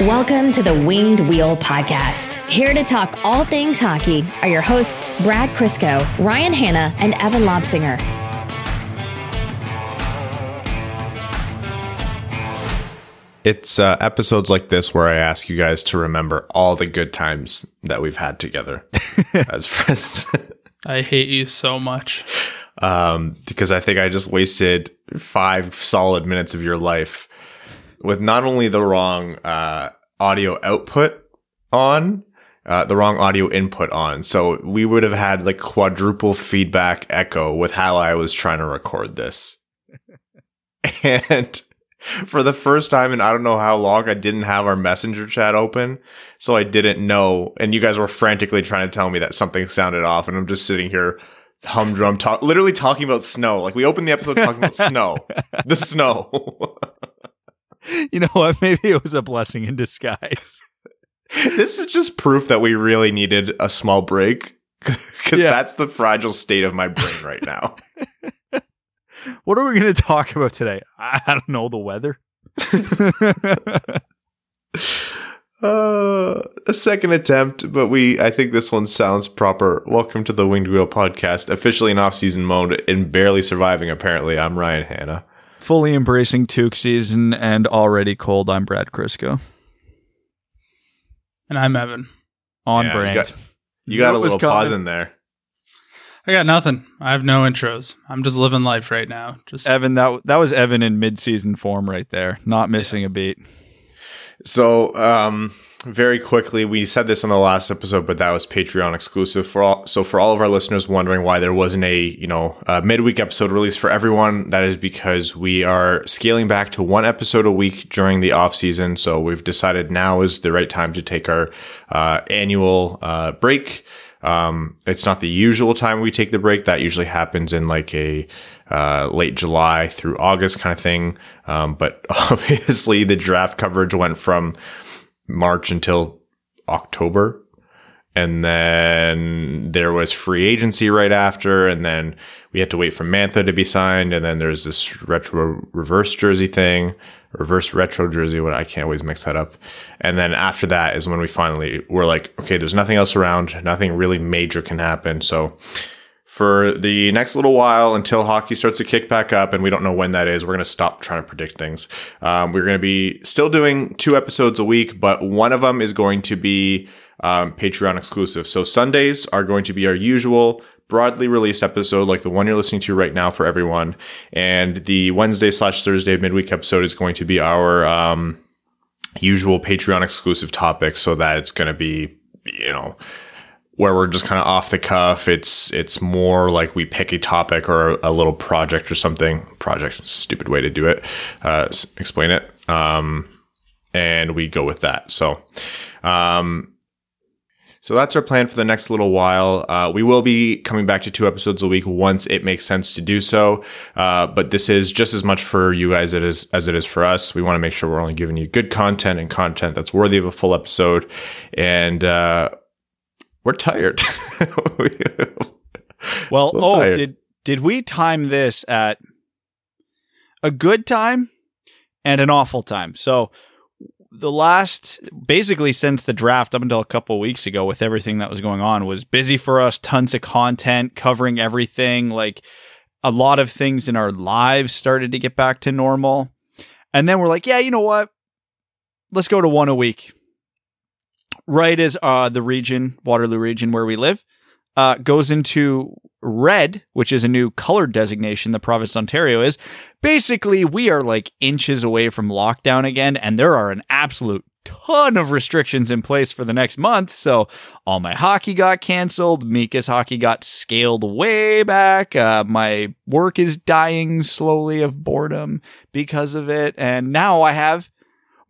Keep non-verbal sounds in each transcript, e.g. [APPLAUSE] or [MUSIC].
Welcome to the Winged Wheel Podcast. Here to talk all things hockey are your hosts, Brad Crisco, Ryan Hanna, and Evan Lobsinger. It's uh, episodes like this where I ask you guys to remember all the good times that we've had together [LAUGHS] as friends. I hate you so much. um, because I think I just wasted five solid minutes of your life with not only the wrong uh, audio output on, uh, the wrong audio input on. So we would have had like quadruple feedback echo with how I was trying to record this. [LAUGHS] and for the first time in I don't know how long, I didn't have our messenger chat open. So I didn't know. And you guys were frantically trying to tell me that something sounded off. And I'm just sitting here humdrum talk literally talking about snow like we opened the episode talking about snow [LAUGHS] the snow [LAUGHS] [LAUGHS] you know what? Maybe it was a blessing in disguise. [LAUGHS] this is just proof that we really needed a small break [LAUGHS] because Yeah. that's the fragile state of my brain right now. What are we going to talk about today? I don't know. The weather. Uh, a second attempt, but we I think this one sounds proper. Welcome to the Winged Wheel podcast, officially in off-season mode and barely surviving. Apparently, I'm Ryan Hanna. Fully embracing Toque season and already cold. I'm Brad Crisco. And I'm Evan. On Yeah, brand. You got, you got a it was little pause coming. in there. I got nothing. I have no intros. I'm just living life right now. Just Evan, that that was Evan in mid-season form right there, not missing a beat. So, um, very quickly, we said this on the last episode, but that was Patreon exclusive for all. So, for all of our listeners wondering why there wasn't a you know a midweek episode release for everyone, that is because we are scaling back to one episode a week during the off season. So, we've decided now is the right time to take our uh, annual uh, break. Um, it's not the usual time we take the break. That usually happens in like a uh, late July through August kind of thing. Um, but [LAUGHS] obviously, the draft coverage went from March until October. And then there was free agency right after. And then we had to wait for Mantha to be signed. And then there's this retro reverse jersey thing, reverse retro jersey. What I can't always mix that up. And then after that is when we finally were like, okay, there's nothing else around. Nothing really major can happen. So for the next little while until hockey starts to kick back up, and we don't know when that is. We're going to stop trying to predict things. Um, we're going to be still doing two episodes a week, but one of them is going to be um, Patreon exclusive. So Sundays are going to be our usual broadly released episode, like the one you're listening to right now for everyone, and the Wednesday slash Thursday midweek episode is going to be our um, usual Patreon exclusive topic, so that it's going to be you know where we're just kind of off the cuff. It's it's more like we pick a topic or a little project or something. Project, stupid way to do it. Uh, explain it. Um, and we go with that. So, um, so that's our plan for the next little while. Uh, we will be coming back to two episodes a week once it makes sense to do so. Uh, but this is just as much for you guys it is, as it is for us. We want to make sure we're only giving you good content and content that's worthy of a full episode. And uh, we're tired. [LAUGHS] Well, oh, tired. did did we time this at a good time and an awful time? So the last basically since the draft up until a couple of weeks ago with everything that was going on was busy for us, tons of content covering everything, like a lot of things in our lives started to get back to normal. And then we're like, yeah, you know what? Let's go to one a week. Right as uh the region, Waterloo region where we live, uh, goes into red, which is a new color designation the province of Ontario is. Basically, we are like inches away from lockdown again, and there are an absolute ton of restrictions in place for the next month. So all my hockey got canceled. Mika's hockey got scaled way back. Uh, my work is dying slowly of boredom because of it. And now I have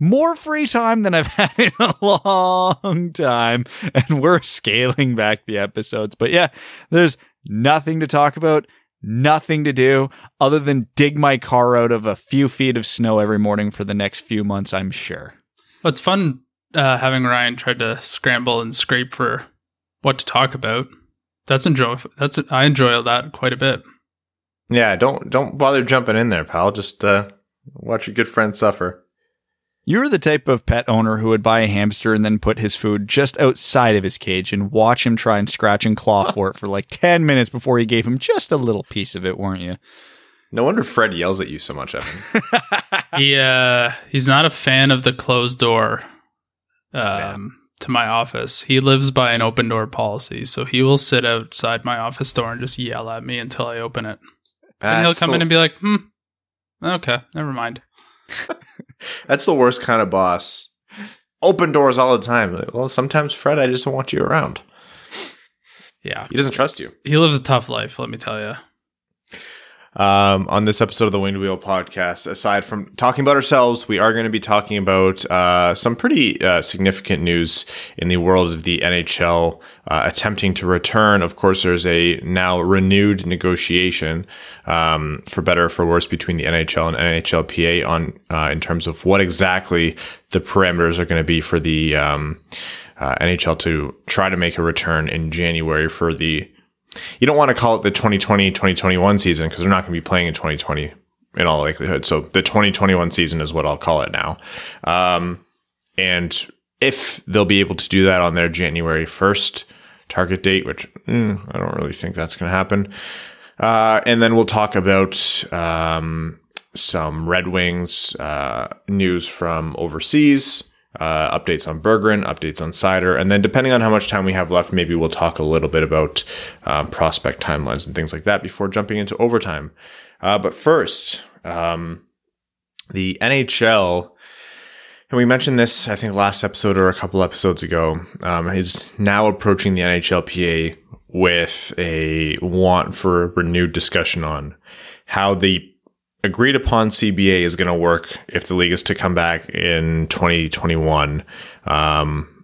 more free time than I've [LAUGHS] had in a long time. And we're scaling back the episodes. But yeah, there's nothing to talk about, nothing to do other than dig my car out of a few feet of snow every morning for the next few months, I'm sure. Well, it's fun uh, having Ryan try to scramble and scrape for what to talk about. That's enjoy. That's I enjoy that quite a bit. Yeah, don't don't bother jumping in there, pal. Just uh, watch your good friend suffer. You're the type of pet owner who would buy a hamster and then put his food just outside of his cage and watch him try and scratch and claw [LAUGHS] for it for like 10 minutes before you gave him just a little piece of it, weren't you? No wonder Fred yells at you so much, Evan. [LAUGHS] he uh he's not a fan of the closed door um to my office. He lives by an open door policy, so he will sit outside my office door and just yell at me until I open it. and he'll come the- in and be like, "Hmm, okay, never mind." That's the worst kind of boss. Open doors all the time. Like, well, sometimes Fred, I just don't want you around. Yeah, He doesn't trust you. he lives a tough life. Let me tell you. Um, on this episode of the Winged Wheel podcast, aside from talking about ourselves, we are going to be talking about uh, some pretty uh, significant news in the world of the NHL uh, attempting to return. Of course, there's a now renewed negotiation, um, for better or for worse, between the NHL and NHLPA on uh, in terms of what exactly the parameters are going to be for the um, uh, NHL to try to make a return in January for the you don't want to call it the 2020 2021 season because they're not going to be playing in 2020 in all likelihood. So the 2021 season is what I'll call it now. Um, and if they'll be able to do that on their January 1st target date, which mm, I don't really think that's going to happen. Uh, and then we'll talk about um, some Red Wings uh, news from overseas, uh, updates on Bergeron, updates on Seider, and then depending on how much time we have left, maybe we'll talk a little bit about um, prospect timelines and things like that before jumping into overtime. Uh, but first, um, the NHL. And we mentioned this, I think, last episode or a couple episodes ago, um, is now approaching the NHLPA with a want for renewed discussion on how the agreed upon CBA is going to work if the league is to come back in 2021. Um,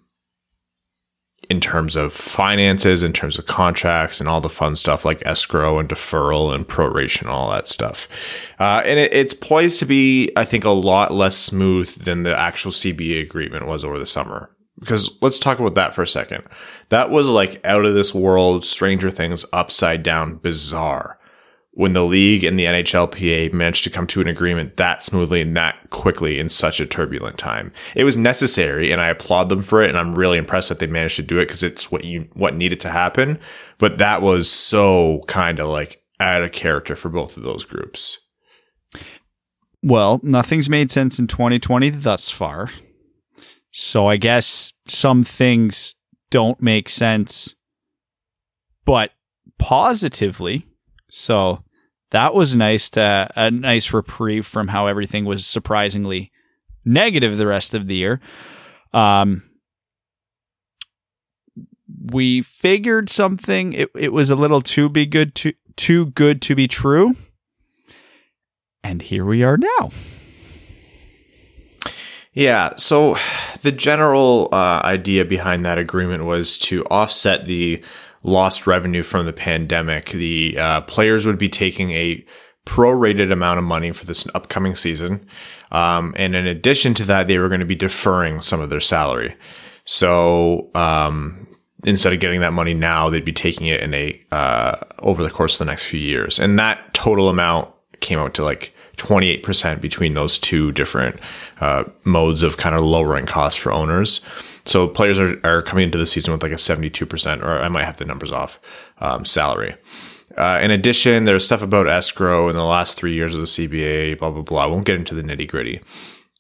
in terms of finances, in terms of contracts, and all the fun stuff like escrow and deferral and proration, all that stuff. Uh, and it, it's poised to be, I think, a lot less smooth than the actual CBA agreement was over the summer. Because let's talk about that for a second. That was like out of this world, Stranger Things, upside down, bizarre when the league and the NHLPA managed to come to an agreement that smoothly and that quickly in such a turbulent time. It was necessary and I applaud them for it and I'm really impressed that they managed to do it because it's what you what needed to happen. But that was so kind of like out of character for both of those groups. Well, nothing's made sense in 2020 thus far. So I guess some things don't make sense, but positively. So that was nice to a nice reprieve from how everything was surprisingly negative the rest of the year. Um, we figured something. It, it was a little too be good to too good to be true, and here we are now. Yeah. So the general uh, idea behind that agreement was to offset the lost revenue from the pandemic. The uh, players would be taking a prorated amount of money for this upcoming season. Um, and in addition to that, they were going to be deferring some of their salary. So, um, instead of getting that money now, they'd be taking it in a, uh, over the course of the next few years. And that total amount came out to like 28% between those two different, uh, modes of kind of lowering costs for owners. So players are, are coming into the season with like a 72%, or I might have the numbers off, um, salary. Uh, in addition, there's stuff about escrow in the last three years of the CBA, blah, blah, blah. I won't get into the nitty gritty.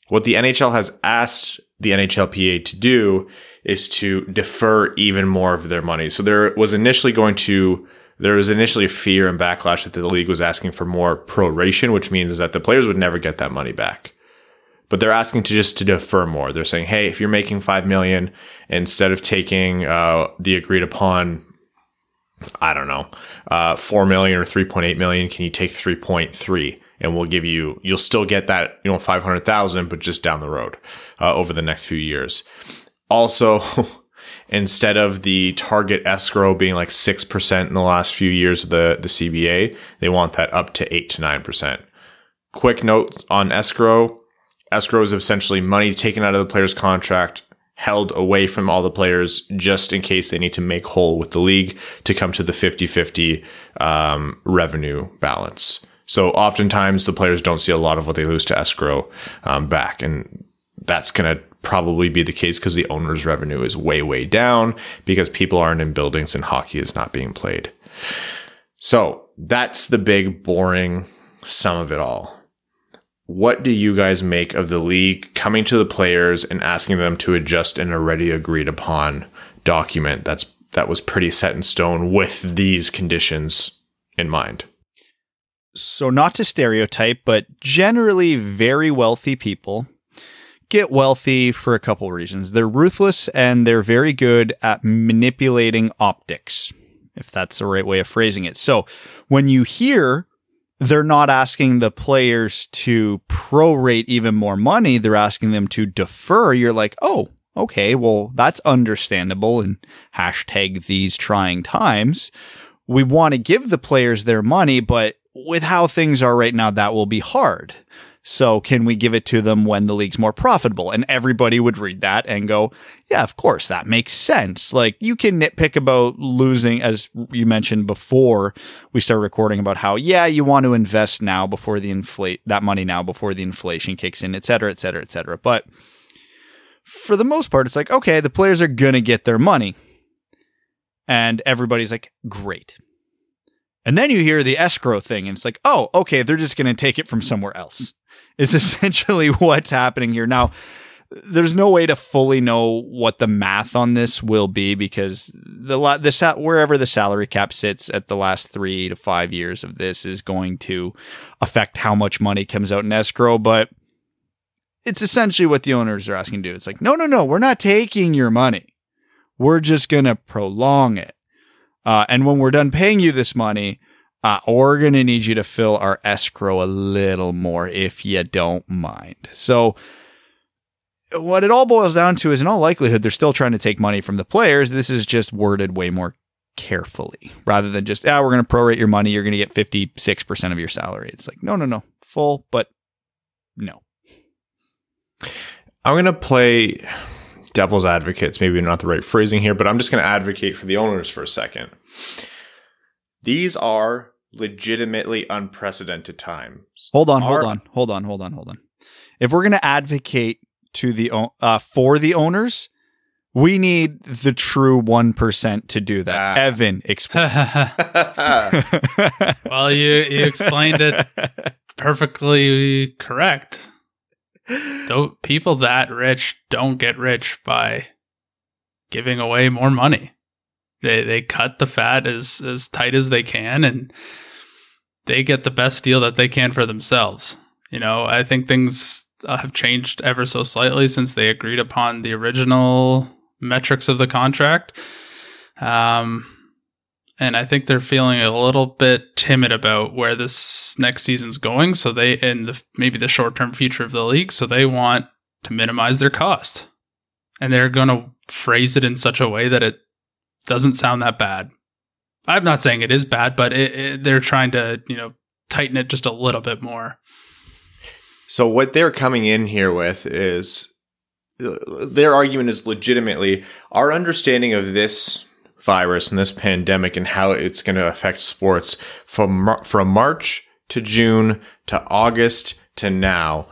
What the NHL has asked the NHLPA to do is to defer even more of their money. So there was initially going to, there was initially fear and backlash that the league was asking for more proration, which means that the players would never get that money back but they're asking to just to defer more. They're saying, hey, if you're making five million, instead of taking uh, the agreed upon, I don't know, uh, four million or three point eight million, can you take three point three? And we'll give you, you'll still get that, you know, five hundred thousand, but just down the road uh, over the next few years. Also. [LAUGHS] Instead of the target escrow being like 6% in the last few years of the, the CBA, they want that up to 8 to 9%. Quick note on escrow escrow is essentially money taken out of the player's contract held away from all the players just in case they need to make whole with the league to come to the 50-50 um, revenue balance so oftentimes the players don't see a lot of what they lose to escrow um, back and that's going to probably be the case because the owner's revenue is way, way down because people aren't in buildings and hockey is not being played. So that's the big, boring sum of it all. What do you guys make of the league coming to the players and asking them to adjust an already agreed upon document that's that was pretty set in stone with these conditions in mind? So not to stereotype, but generally very wealthy people get wealthy for a couple reasons. They're ruthless and they're very good at manipulating optics, if that's the right way of phrasing it. So when you hear they're not asking the players to prorate even more money, they're asking them to defer, you're like, oh, okay, well, that's understandable and hashtag these trying times. We want to give the players their money, but with how things are right now, that will be hard. So can we give it to them when the league's more profitable? And everybody would read that and go, yeah, of course, that makes sense. Like you can nitpick about losing, as you mentioned before we started recording about how, yeah, you want to invest now before the inflate that money now before the inflation kicks in, et cetera, et cetera, et cetera. But for the most part, it's like, okay, the players are going to get their money. And everybody's like, great. And then you hear the escrow thing, and it's like, oh, okay, they're just going to take it from somewhere else is [LAUGHS] essentially what's happening here. Now, there's no way to fully know what the math on this will be because the the wherever the salary cap sits at the last three to five years of this is going to affect how much money comes out in escrow. But it's essentially what the owners are asking to do. It's like, no, no, no, we're not taking your money. We're just gonna prolong it. Uh, and when we're done paying you this money, uh, we're going to need you to fill our escrow a little more if you don't mind. So, what it all boils down to is, in all likelihood, they're still trying to take money from the players. This is just worded way more carefully rather than just, ah, we're going to prorate your money. You're going to get 56% of your salary. It's like, no, no, no, full, but no. I'm going to play devil's advocates. Maybe not the right phrasing here, but I'm just going to advocate for the owners for a second. These are legitimately unprecedented times. Hold on, hold on, hold on, hold on, hold on. If we're going to advocate to the uh, for the owners, we need the true one percent to do that. Ah. Evan, explain. [LAUGHS] [LAUGHS] well, you you explained it perfectly correct. Though people that rich don't get rich by giving away more money. They they cut the fat as as tight as they can and they get the best deal that they can for themselves. You know, I think things uh, have changed ever so slightly since they agreed upon the original metrics of the contract. Um, and I think they're feeling a little bit timid about where this next season's going. So they, and the, maybe the short term future of the league. So they want to minimize their cost. And they're going to phrase it in such a way that it doesn't sound that bad. I'm not saying it is bad, but it, it, they're trying to, you know, tighten it just a little bit more. So what they're coming in here with is their argument is legitimately our understanding of this virus and this pandemic and how it's going to affect sports from from March to June to August to now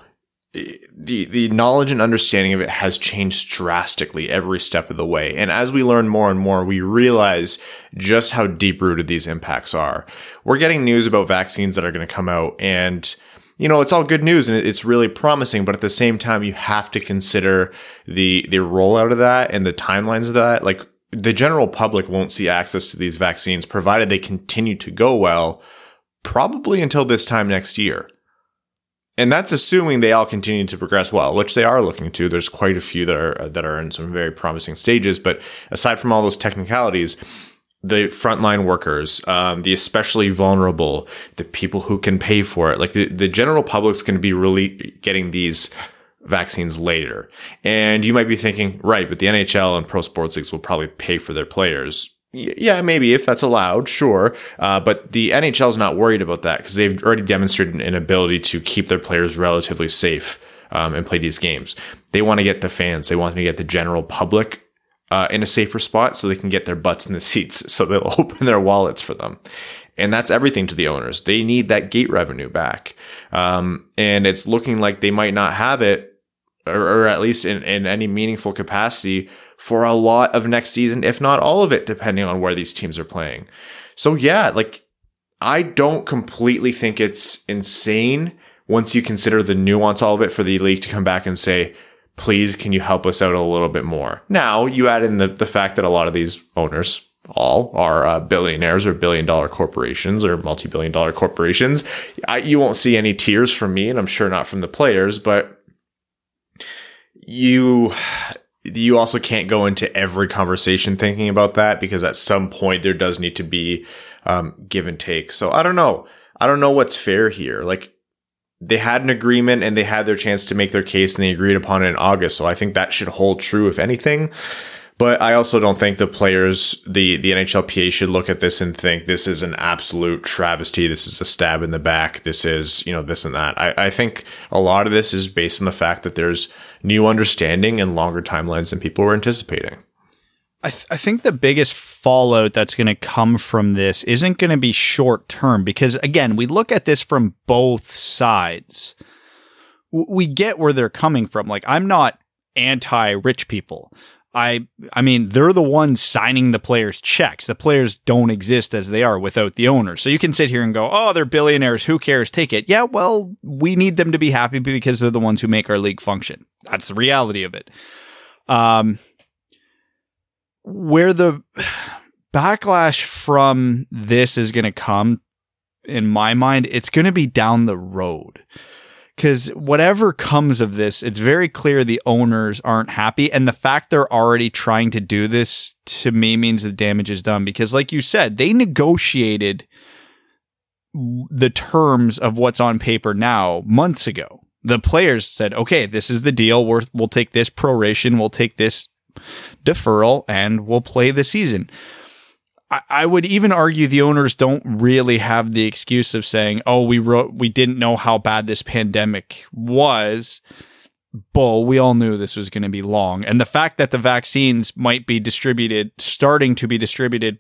the the knowledge and understanding of it has changed drastically every step of the way. And as we learn more and more, we realize just how deep rooted these impacts are. We're getting news about vaccines that are going to come out and you know, it's all good news and it's really promising, but at the same time, you have to consider the, the rollout of that and the timelines of that. Like the general public won't see access to these vaccines provided they continue to go well, probably until this time next year and that's assuming they all continue to progress well, which they are looking to. There's quite a few that are that are in some very promising stages. But aside from all those technicalities, the frontline workers, um, the especially vulnerable, the people who can pay for it, like the, the general public's going to be really getting these vaccines later. And you might be thinking, right, but the NHL and pro sports leagues will probably pay for their players yeah, maybe if that's allowed, sure. Uh, but the NHL is not worried about that because they've already demonstrated an ability to keep their players relatively safe um, and play these games. They want to get the fans, they want to get the general public uh, in a safer spot so they can get their butts in the [LAUGHS] seats. So they'll [LAUGHS] open their wallets for them. And that's everything to the owners. They need that gate revenue back. Um, and it's looking like they might not have it or, or at least in, in any meaningful capacity for a lot of next season, if not all of it, depending on where these teams are playing. So yeah, like I don't completely think it's insane once you consider the nuance all of it for the league to come back and say, please, can you help us out a little bit more? Now you add in the, the fact that a lot of these owners, all are uh, billionaires or billion dollar corporations or multi billion dollar corporations. I, you won't see any tears from me, and I'm sure not from the players, but you you also can't go into every conversation thinking about that because at some point there does need to be um, give and take. So I don't know. I don't know what's fair here. Like they had an agreement and they had their chance to make their case and they agreed upon it in August. So I think that should hold true if anything. But I also don't think the players, the, the NHLPA should look at this and think this is an absolute travesty. This is a stab in the back. This is, you know, this and that. I, I think a lot of this is based on the fact that there's new understanding and longer timelines than people were anticipating. I, th- I think the biggest fallout that's going to come from this isn't going to be short term because, again, we look at this from both sides. W- we get where they're coming from. Like, I'm not anti rich people. I I mean they're the ones signing the players checks. The players don't exist as they are without the owners. So you can sit here and go, "Oh, they're billionaires, who cares? Take it." Yeah, well, we need them to be happy because they're the ones who make our league function. That's the reality of it. Um where the backlash from this is going to come in my mind, it's going to be down the road because whatever comes of this, it's very clear the owners aren't happy. And the fact they're already trying to do this to me means the damage is done. Because, like you said, they negotiated the terms of what's on paper now months ago. The players said, okay, this is the deal. we will take this proration, we'll take this deferral, and we'll play the season. I, would even argue the owners don't really have the excuse of saying, "Oh, we wrote, we didn't know how bad this pandemic was." Bull, we all knew this was going to be long, and the fact that the vaccines might be distributed, starting to be distributed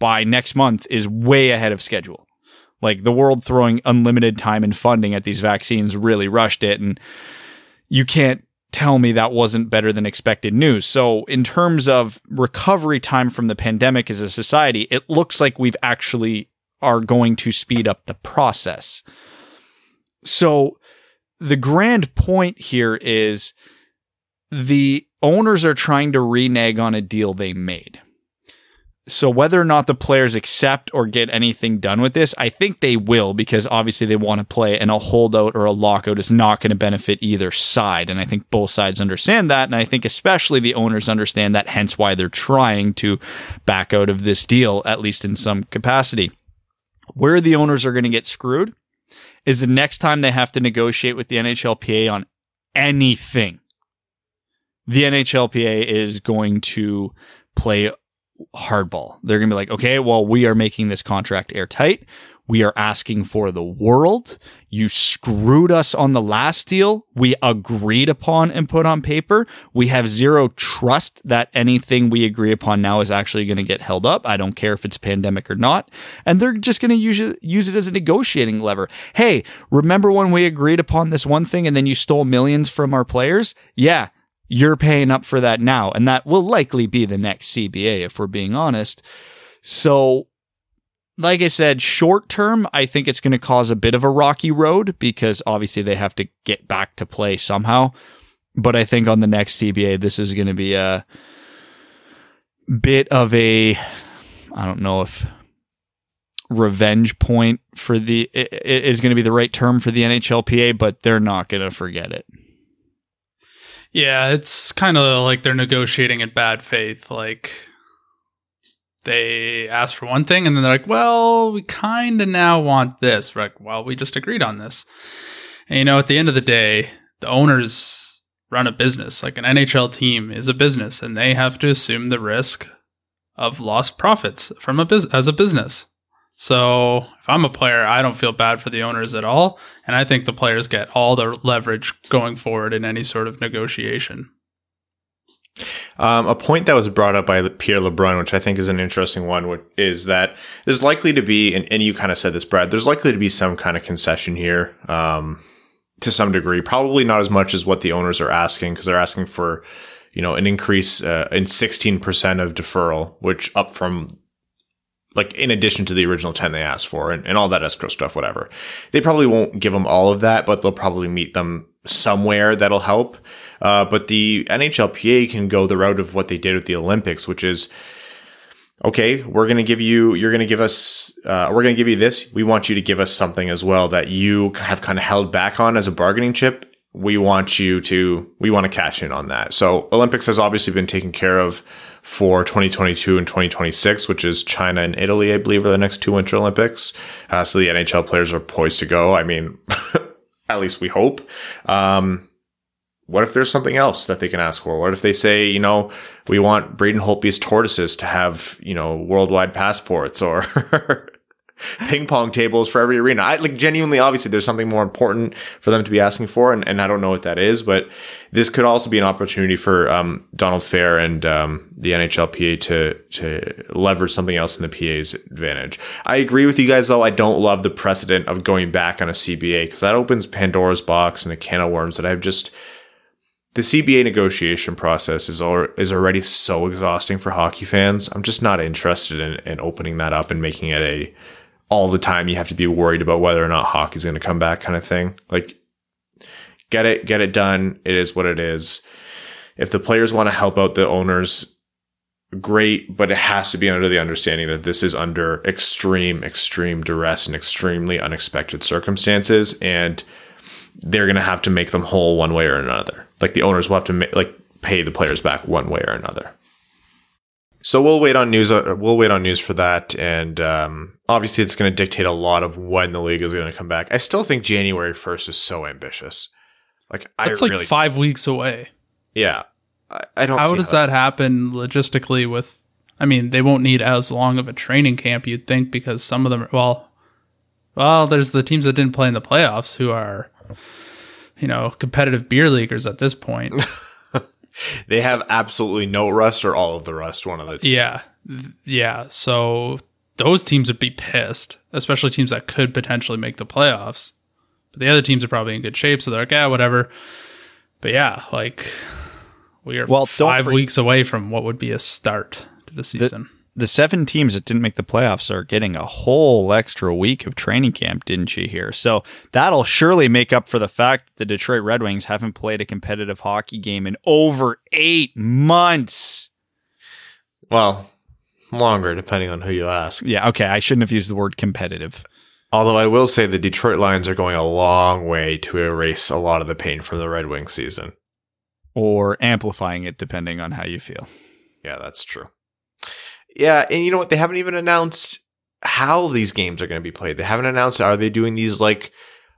by next month, is way ahead of schedule. Like the world throwing unlimited time and funding at these vaccines really rushed it, and you can't tell me that wasn't better than expected news. So, in terms of recovery time from the pandemic as a society, it looks like we've actually are going to speed up the process. So, the grand point here is the owners are trying to renege on a deal they made. So whether or not the players accept or get anything done with this, I think they will because obviously they want to play and a holdout or a lockout is not going to benefit either side. And I think both sides understand that. And I think especially the owners understand that, hence why they're trying to back out of this deal, at least in some capacity. Where the owners are going to get screwed is the next time they have to negotiate with the NHLPA on anything. The NHLPA is going to play hardball. They're going to be like, okay, well, we are making this contract airtight. We are asking for the world. You screwed us on the last deal. We agreed upon and put on paper. We have zero trust that anything we agree upon now is actually going to get held up. I don't care if it's pandemic or not. And they're just going to use it, use it as a negotiating lever. Hey, remember when we agreed upon this one thing and then you stole millions from our players? Yeah you're paying up for that now. And that will likely be the next CBA if we're being honest. So, like I said, short term, I think it's going to cause a bit of a rocky road because obviously they have to get back to play somehow. But I think on the next CBA, this is going to be a bit of a, I don't know if revenge point for the is going to be the right term for the NHLPA, but they're not going to forget it. Yeah, it's kind of like they're negotiating in bad faith. Like they ask for one thing and then they're like, well, we kind of now want this. We're like, well, we just agreed on this. And you know, at the end of the day, the owners run a business. Like an NHL team is a business and they have to assume the risk of lost profits from a business as a business. So if I'm a player, I don't feel bad for the owners at all. And I think the players get all the leverage going forward in any sort of negotiation. Um, a point that was brought up by Pierre LeBrun, which I think is an interesting one, is that there's likely to be, and, and you kind of said this, Brad, there's likely to be some kind of concession here. Um, to some degree. Probably not as much as what the owners are asking because they're asking for, you know, an increase uh, in 16% of deferral, which up from like in addition to the original 10 they asked for and, and all that escrow stuff, whatever. They probably won't give them all of that, but they'll probably meet them somewhere that'll help. Uh, but the NHLPA can go the route of what they did with the Olympics, which is, okay, we're going to give you, you're going to give us, uh, we're going to give you this. We want you to give us something as well that you have kind of held back on as a bargaining chip. We want you to, we want to cash in on that. So Olympics has obviously been taken care of for 2022 and 2026, which is China and Italy, I believe, are the next two Winter Olympics. Uh, so the NHL players are poised to go. I mean, [LAUGHS] at least we hope. Um, what if there's something else that they can ask for? What if they say, you know, we want Braden Holtby's tortoises to have, you know, worldwide passports or [LAUGHS] [LAUGHS] ping pong tables for every arena. I like genuinely, obviously, there's something more important for them to be asking for, and, and I don't know what that is, but this could also be an opportunity for um, Donald Fehr and um, the NHLPA to to leverage something else in the PA's advantage. I agree with you guys, though. I don't love the precedent of going back on a CBA because that opens Pandora's box and a can of worms that I've just. The CBA negotiation process is al- is already so exhausting for hockey fans. I'm just not interested in, in opening that up and making it a all the time you have to be worried about whether or not hockey's going to come back kind of thing. Like get it, get it done. It is what it is. If the players want to help out the owners, great, but it has to be under the understanding that this is under extreme, extreme duress and extremely unexpected circumstances. And they're going to have to make them whole one way or another. Like the owners will have to ma- like pay the players back one way or another. So we'll wait on news. Uh, we'll wait on news for that, and um, obviously, it's going to dictate a lot of when the league is going to come back. I still think January first is so ambitious. Like, It's I like really, five weeks away. yeah, I, I don't. How does how that happen logistically? With, I mean, they won't need as long of a training camp, you'd think, because some of them. Well, well, there's the teams that didn't play in the playoffs who are, you know, competitive beer leaguers at this point. [LAUGHS] [LAUGHS] They have absolutely no rust or all of the rust. One of the Yeah. Yeah. So those teams would be pissed, especially teams that could potentially make the playoffs. But the other teams are probably in good shape. So they're like, yeah, whatever. But yeah, like we are Well, five for- weeks away from what would be a start to the season. the seven teams that didn't make the playoffs are getting a whole extra week of training camp, didn't you hear? So that'll surely make up for the fact that the Detroit Red Wings haven't played a competitive hockey game in over eight months. well, longer depending on who you ask. Yeah, okay. I shouldn't have used the word competitive. Although I will say the Detroit Lions are going a long way to erase a lot of the pain from the Red Wing season. Or amplifying it, depending on how you feel. Yeah, that's true. Yeah, and you know what? They haven't even announced how these games are going to be played. They haven't announced are they doing these like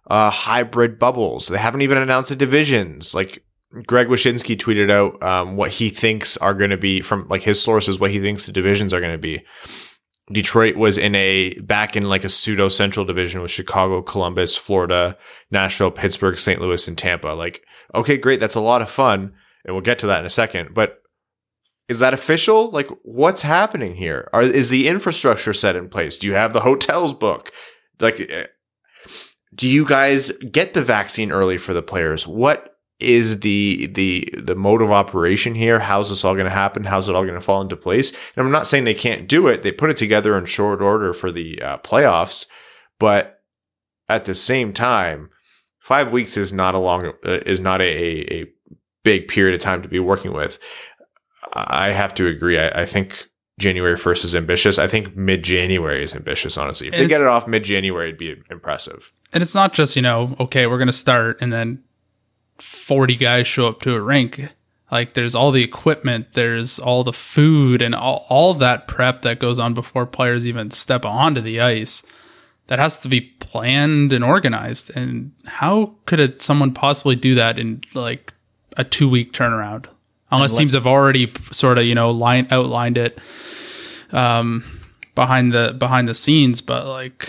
uh, hybrid bubbles. They haven't even announced the divisions. Like Greg Wyshynski tweeted out um, what he thinks are going to be from like his sources, what he thinks the divisions are going to be. Detroit was in a back in like a pseudo central division with Chicago, Columbus, Florida, Nashville, Pittsburgh, St. Louis, and Tampa. Like, okay, great, that's a lot of fun, and we'll get to that in a second. But is that official? Like, what's happening here? Are, is the infrastructure set in place? Do you have the hotels book? Like, eh, do you guys get the vaccine early for the players? What is the the the mode of operation here? How's this all going to happen? How's it all going to fall into place? And I'm not saying they can't do it. They put it together in short order for the uh, playoffs, but at the same time, five weeks is not a long uh, is not a, a, a big period of time to be working with. I have to agree. I, I think January 1st is ambitious. I think mid January is ambitious, honestly. If they get it off mid January, it'd be impressive. And it's not just, you know, okay, we're going to start and then 40 guys show up to a rink. Like there's all the equipment, there's all the food and all, all that prep that goes on before players even step onto the ice. That has to be planned and organized. And how could it, someone possibly do that in like a two week turnaround? Unless teams have already sort of, you know, line outlined it um, behind the behind the scenes, but like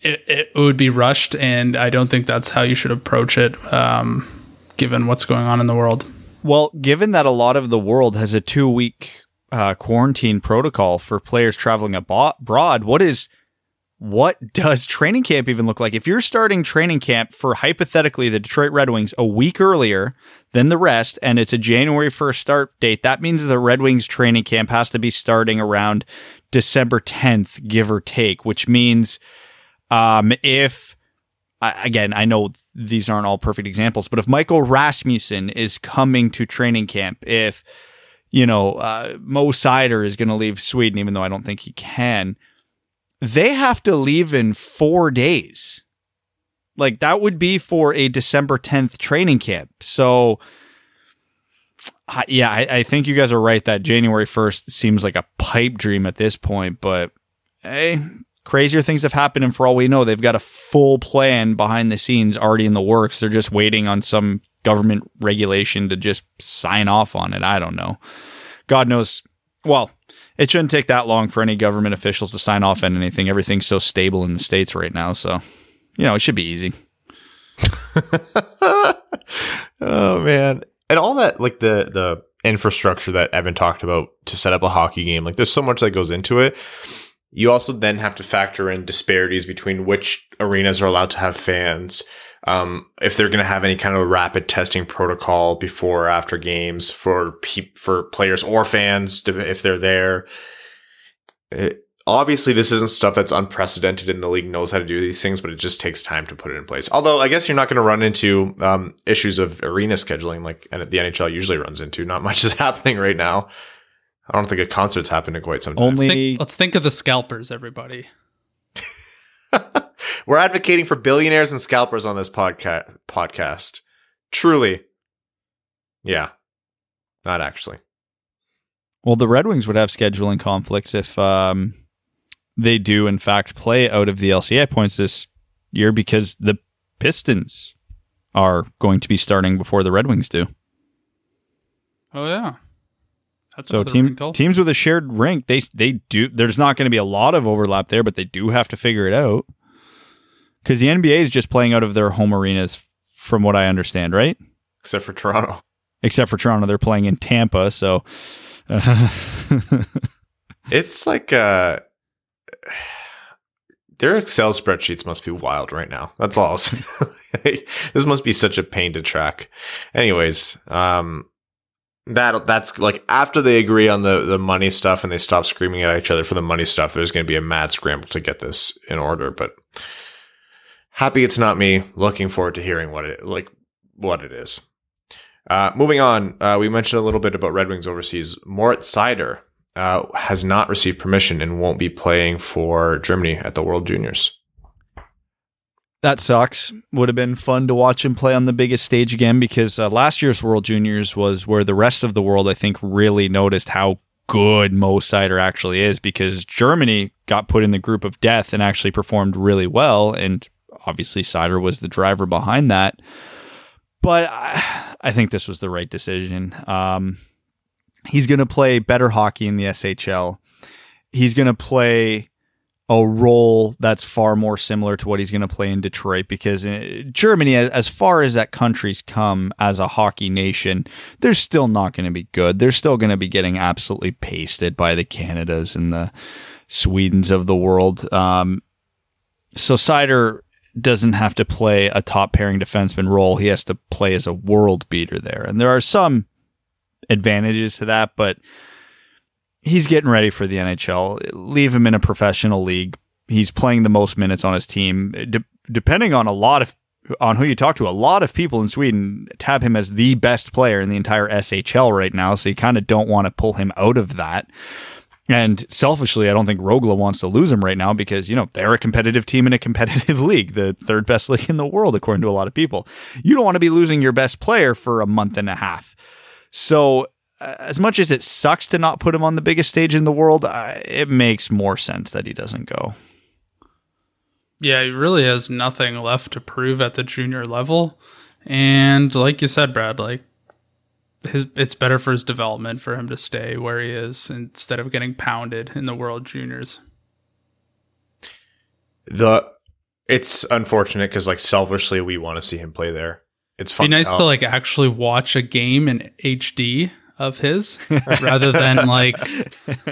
it, it would be rushed, and I don't think that's how you should approach it, um, given what's going on in the world. Well, given that a lot of the world has a two week uh, quarantine protocol for players traveling abroad, what is what does training camp even look like? If you're starting training camp for hypothetically the Detroit Red Wings a week earlier than the rest, and it's a January 1st start date, that means the Red Wings training camp has to be starting around December 10th, give or take, which means um, if, again, I know these aren't all perfect examples, but if Michael Rasmussen is coming to training camp, if, you know, uh, Mo Seider is going to leave Sweden, even though I don't think he can they have to leave in four days. Like that would be for a December 10th training camp. So, yeah, I, I, think you guys are right that January 1st seems like a pipe dream at this point, but hey, crazier things have happened. And for all we know, they've got a full plan behind the scenes already in the works. They're just waiting on some government regulation to just sign off on it. I don't know. God knows. Well, it shouldn't take that long for any government officials to sign off on anything. Everything's so stable in the states right now, so you know it should be easy. [LAUGHS] oh man, and all that like the the infrastructure that Evan talked about to set up a hockey game. Like there's so much that goes into it. You also then have to factor in disparities between which arenas are allowed to have fans um, if they're going to have any kind of rapid testing protocol before or after games for pe- for players or fans to, if they're there. It, obviously, this isn't stuff that's unprecedented, and the league knows how to do these things, but it just takes time to put it in place. Although, I guess you're not going to run into um, issues of arena scheduling like and the NHL usually runs into. Not much [LAUGHS] is happening right now. I don't think a concert's happened in quite some time. Only let's think, let's think of the scalpers, everybody. [LAUGHS] We're advocating for billionaires and scalpers on this podca- podcast. Truly. Yeah. Not actually. Well, the Red Wings would have scheduling conflicts if um, they do, in fact, play out of the LCA points this year because the Pistons are going to be starting before the Red Wings do. Oh, yeah. That's so team, teams with a shared rink, they they do. There's not going to be a lot of overlap there, but they do have to figure it out because the NBA is just playing out of their home arenas, from what I understand, right? Except for Toronto. Except for Toronto, they're playing in Tampa, so uh, [LAUGHS] it's like uh, their Excel spreadsheets must be wild right now. That's all. [LAUGHS] this must be such a pain to track. Anyways, um, that that's like after they agree on the the money stuff and they stop screaming at each other for the money stuff. There's going to be a mad scramble to get this in order, but happy it's not me. Looking forward to hearing what it like what it is. Uh, moving on, uh, we mentioned a little bit about Red Wings overseas. Moritz Seider uh, has not received permission and won't be playing for Germany at the World Juniors. That sucks. Would have been fun to watch him play on the biggest stage again because uh, last year's World Juniors was where the rest of the world, I think, really noticed how good Mo Seider actually is because Germany got put in the group of death and actually performed really well. And obviously Seider was the driver behind that. But I, I think this was the right decision. Um, he's going to play better hockey in the SHL. He's going to play a role that's far more similar to what he's going to play in Detroit because uh, Germany, as far as that country's come as a hockey nation, they're still not going to be good. They're still going to be getting absolutely pasted by the Canadas and the Swedens of the world. Um, so Seider doesn't have to play a top pairing defenseman role. He has to play as a world beater there. And there are some advantages to that, but he's getting ready for the NHL. Leave him in a professional league. He's playing the most minutes on his team. De- depending on a lot of on who you talk to, a lot of people in Sweden tab him as the best player in the entire SHL right now. So you kind of don't want to pull him out of that. And selfishly, I don't think Rögle wants to lose him right now because, you know, they're a competitive team in a competitive [LAUGHS] league, the third best [LAUGHS] league in the world, according to a lot of people. You don't want to be losing your best player for a month and a half. So, uh, as much as it sucks to not put him on the biggest stage in the world, uh, it makes more sense that he doesn't go. Yeah, he really has nothing left to prove at the junior level. And like you said, Brad, like his it's better for his development for him to stay where he is instead of getting pounded in the World Juniors. The it's unfortunate because like selfishly we want to see him play there. It's fun. Be nice to, to like actually watch a game in HD of his [LAUGHS] rather than like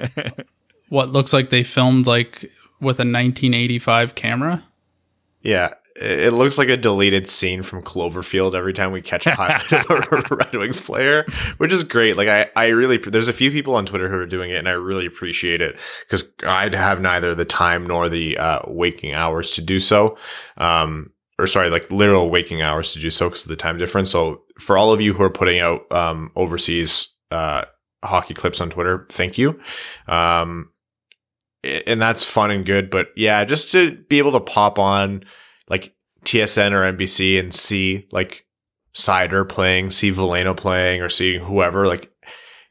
[LAUGHS] what looks like they filmed like with a 1985 camera. Yeah, it looks like a deleted scene from Cloverfield every time we catch a highlight of a Red Wings player, which is great. Like I, I really, there's a few people on Twitter who are doing it, and I really appreciate it because I'd have neither the time nor the uh, waking hours to do so. Um, or sorry, like literal waking hours to do so because of the time difference. So for all of you who are putting out um, overseas uh, hockey clips on Twitter, thank you. Um, and that's fun and good, but yeah, just to be able to pop on like TSN or NBC and see like Seider playing, see Veleno playing, or see whoever, like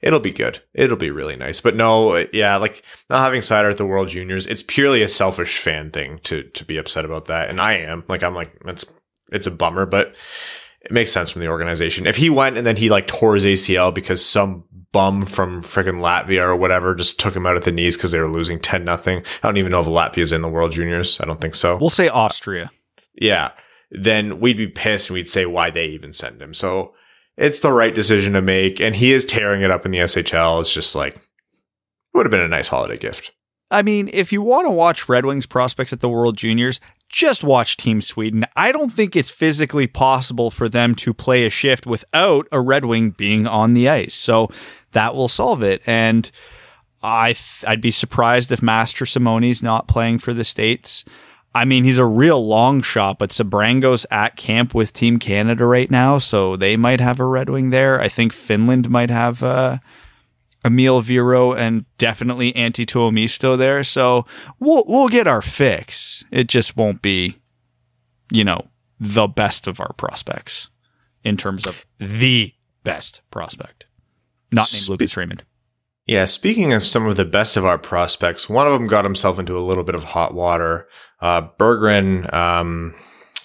it'll be good. It'll be really nice. But no, yeah, like not having Seider at the World Juniors, it's purely a selfish fan thing to to be upset about that. And I am. Like I'm like, it's it's a bummer, but it makes sense from the organization. If he went and then he like tore his ACL because some bum from freaking Latvia or whatever just took him out at the knees because they were losing 10 nothing. I don't even know if Latvia's in the World Juniors. I don't think so. We'll say Austria. Yeah. Then we'd be pissed and we'd say why they even send him. So it's the right decision to make. And he is tearing it up in the SHL. It's just like, it would have been a nice holiday gift. I mean, if you want to watch Red Wings prospects at the World Juniors, just watch Team Sweden. I don't think it's physically possible for them to play a shift without a Red Wing being on the ice. So that will solve it. And I th- I'd be surprised if Mastrosimone's not playing for the States. I mean, he's a real long shot, but Sebrango's at camp with Team Canada right now, so they might have a Red Wing there. I think Finland might have uh, Eemil Viro and definitely Antti Tuomisto there. So we'll we'll get our fix. It just won't be, you know, the best of our prospects in terms of the best prospect. Not named Lucas Raymond. Yeah, speaking of some of the best of our prospects, one of them got himself into a little bit of hot water. Uh, Berggren, um,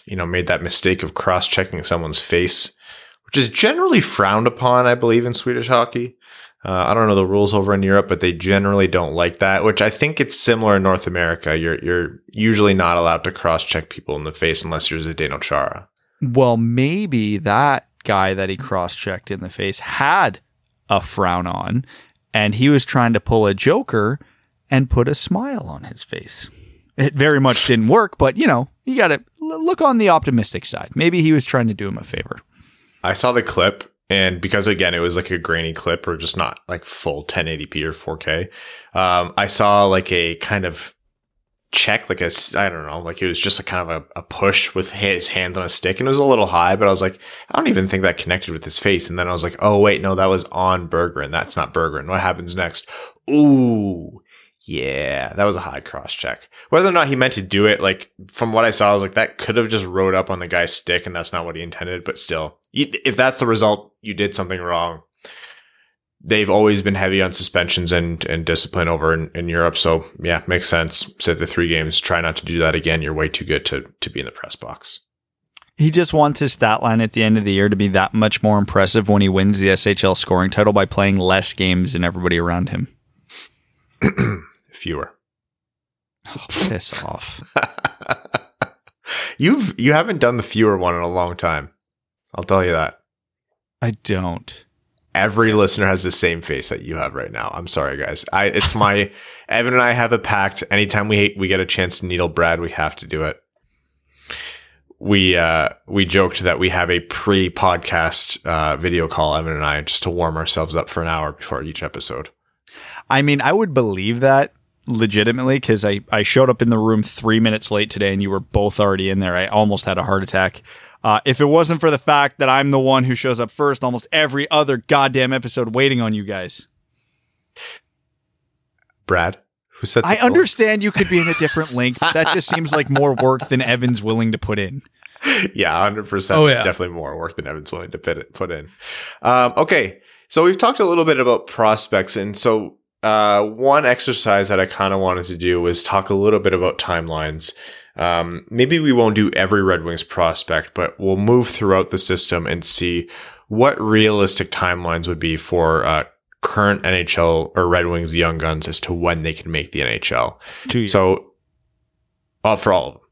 you know, made that mistake of cross-checking someone's face, which is generally frowned upon, I believe, in Swedish hockey. Uh, I don't know the rules over in Europe, but they generally don't like that. Which I think it's similar in North America. You're you're usually not allowed to cross-check people in the face unless you're Zdeno Chara. Well, maybe that guy that he cross-checked in the face had a frown on, and he was trying to pull a Joker and put a smile on his face. It very much didn't work, but you know, you got to look on the optimistic side. Maybe he was trying to do him a favor. I saw the clip, and because again, it was like a grainy clip or just not like full 1080p or 4K. Um, I saw like a kind of check, like a, I don't know, like it was just a kind of a, a push with his hands on a stick and it was a little high, but I was like, I don't even think that connected with his face. And then I was like, oh, wait, no, that was on Berggren and that's not Berggren. And what happens next? Ooh. Yeah, that was a high cross check. Whether or not he meant to do it, like from what I saw, I was like, that could have just rode up on the guy's stick, and that's not what he intended. But still, if that's the result, you did something wrong. They've always been heavy on suspensions and, and discipline over in, in Europe. So yeah, makes sense. Sit the three games. Try not to do that again. You're way too good to to be in the press box. He just wants his stat line at the end of the year to be that much more impressive when he wins the SHL scoring title by playing less games than everybody around him. [CLEARS THROAT] Fewer. Oh, piss [LAUGHS] off. [LAUGHS] You've you haven't done the fewer one in a long time. I'll tell you that. I don't. Every listener has the same face that you have right now. I'm sorry, guys. I it's my [LAUGHS] Evan and I have a pact. Anytime we we get a chance to needle Brad, we have to do it. We uh we joked that we have a pre-podcast uh video call, Evan and I, just to warm ourselves up for an hour before each episode. I mean, I would believe that legitimately because I, I showed up in the room three minutes late today and you were both already in there. I almost had a heart attack. Uh, if it wasn't for the fact that I'm the one who shows up first almost every other goddamn episode waiting on you guys. Brad, who said I understand you could be in a different link. but That just seems like more work than Evan's willing to put in. yeah, hundred percent. Oh, It's yeah. definitely more work than Evan's willing to put it, put in. Um, okay, so we've talked a little bit about prospects, and so uh, one exercise that I kind of wanted to do was talk a little bit about timelines. Um, maybe we won't do every Red Wings prospect, but we'll move throughout the system and see what realistic timelines would be for uh, current NHL or Red Wings young guns as to when they can make the NHL. Two years. So, uh, for all of them,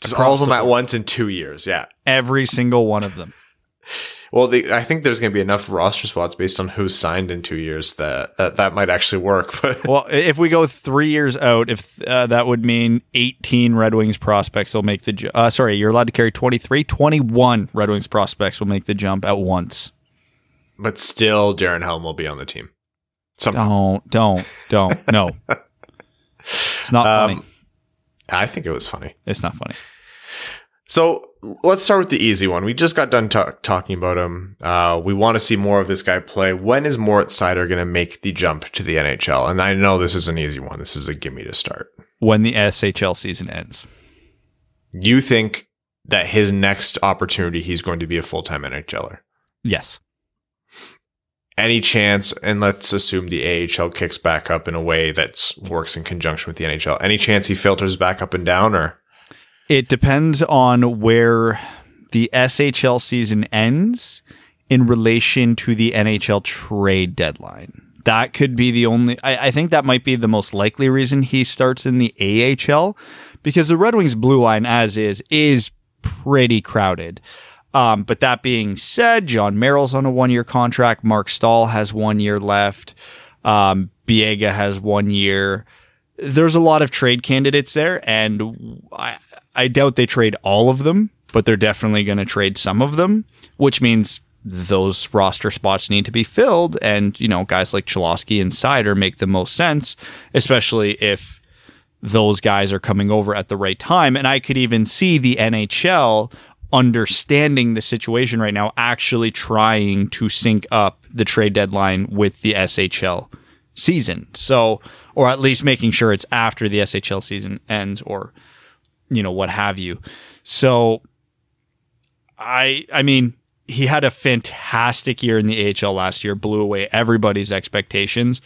just Across all of them the at once in two years. Yeah. Every single one of them. [LAUGHS] Well, the, I think there's going to be enough roster spots based on who's signed in two years that that, that might actually work. [LAUGHS] But well, if we go three years out, if uh, that would mean 18 Red Wings prospects will make the ju- uh, sorry, you're allowed to carry 23, 21 Red Wings prospects will make the jump at once. but still, Darren Helm will be on the team. Some, Don't, don't, don't. [LAUGHS] No, it's not funny. um, I think it was funny. It's not funny. So let's start with the easy one. We just got done ta- talking about him. Uh, we want to see more of this guy play. When is Moritz Seider going to make the jump to the NHL? And I know this is an easy one. This is a gimme to start. When the SHL season ends, You think that his next opportunity, he's going to be a full time NHLer? yes, Any chance, and let's assume the AHL kicks back up in a way that works in conjunction with the NHL. Any chance he filters back up and down, or it depends on where the SHL season ends in relation to the NHL trade deadline. That could be the only. I, I think that might be the most likely reason he starts in the AHL because the Red Wings blue line, as is, is pretty crowded. Um, but that being said, Jon Merrill's on a one year contract. Marc Staal has one year left. Um, Biega has one year. There's a lot of trade candidates there, and I, I doubt they trade all of them, but they're definitely going to trade some of them, which means those roster spots need to be filled. And, you know, guys like Cholowski and Seider make the most sense, especially if those guys are coming over at the right time. And I could even see the NHL understanding the situation right now, actually trying to sync up the trade deadline with the SHL season. So, or at least making sure it's after the SHL season ends or, you know, what have you. So, I, I mean, he had a fantastic year in the AHL last year, blew away everybody's expectations.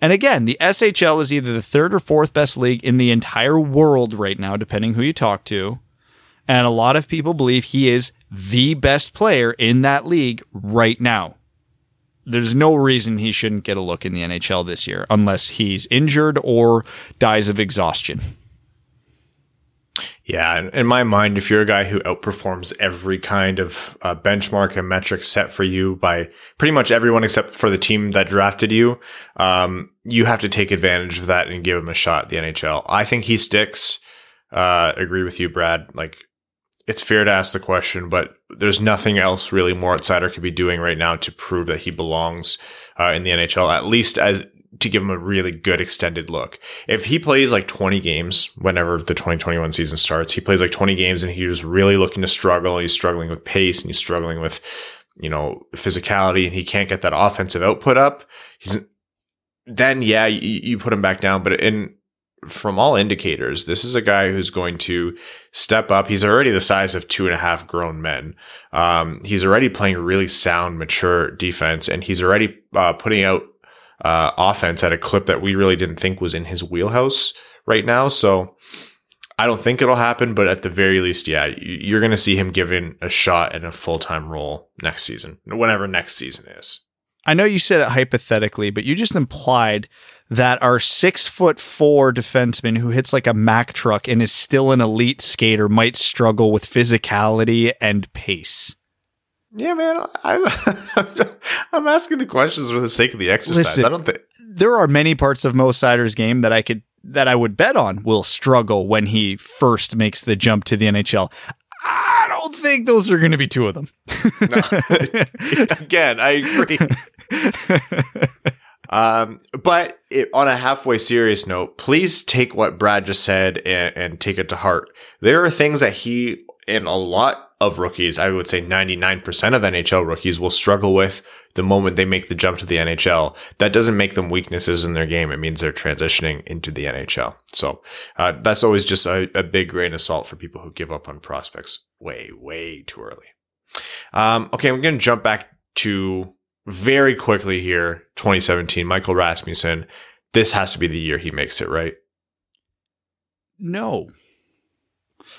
And again, the SHL is either the third or fourth best league in the entire world right now, depending who you talk to. And a lot of people believe he is the best player in that league right now. There's no reason he shouldn't get a look in the NHL this year unless he's injured or dies of exhaustion. Yeah, in- my mind, if you're a guy who outperforms every kind of uh, benchmark and metric set for you by pretty much everyone except for the team that drafted you, um, you have to take advantage of that and give him a shot at the NHL. I think he sticks. Uh, agree with you, Brad. Like, it's fair to ask the question, but there's nothing else really Moritz Seider could be doing right now to prove that he belongs uh, in the NHL, at least as to give him a really good extended look. If he plays like 20 games whenever the 2021 season starts, he plays like 20 games and he's really looking to struggle. He's struggling with pace and he's struggling with, you know, physicality and he can't get that offensive output up. He's then, yeah, you, you put him back down. But in from all indicators, this is a guy who's going to step up. He's already the size of two and a half grown men. Um, he's already playing really sound, mature defense, and he's already uh, putting out uh, offense at a clip that we really didn't think was in his wheelhouse right now. So I don't think it'll happen, but at the very least, yeah, you- you're going to see him given a shot in a full time role next season, whenever next season is. I know you said it hypothetically, but you just implied that our six foot four defenseman who hits like a Mack truck and is still an elite skater might struggle with physicality and pace. Yeah, man, I'm [LAUGHS] I'm asking the questions for the sake of the exercise. Listen. I don't think. There are many parts of Mo Seider's game that I could that I would bet on will struggle when he first makes the jump to the NHL. I don't think those are going to be two of them. [LAUGHS] Again, I agree. [LAUGHS] Um, but it, on a halfway serious note, please take what Brad just said and, and take it to heart. There are things that he and a lot of rookies, I would say 99% of NHL rookies will struggle with the moment they make the jump to the NHL. That doesn't make them weaknesses in their game. It means they're transitioning into the NHL. So, uh, that's always just a, a big grain of salt for people who give up on prospects way, way too early. Um, okay, I'm going to jump back to very quickly here 2017 michael rasmussen this has to be the year he makes it right no.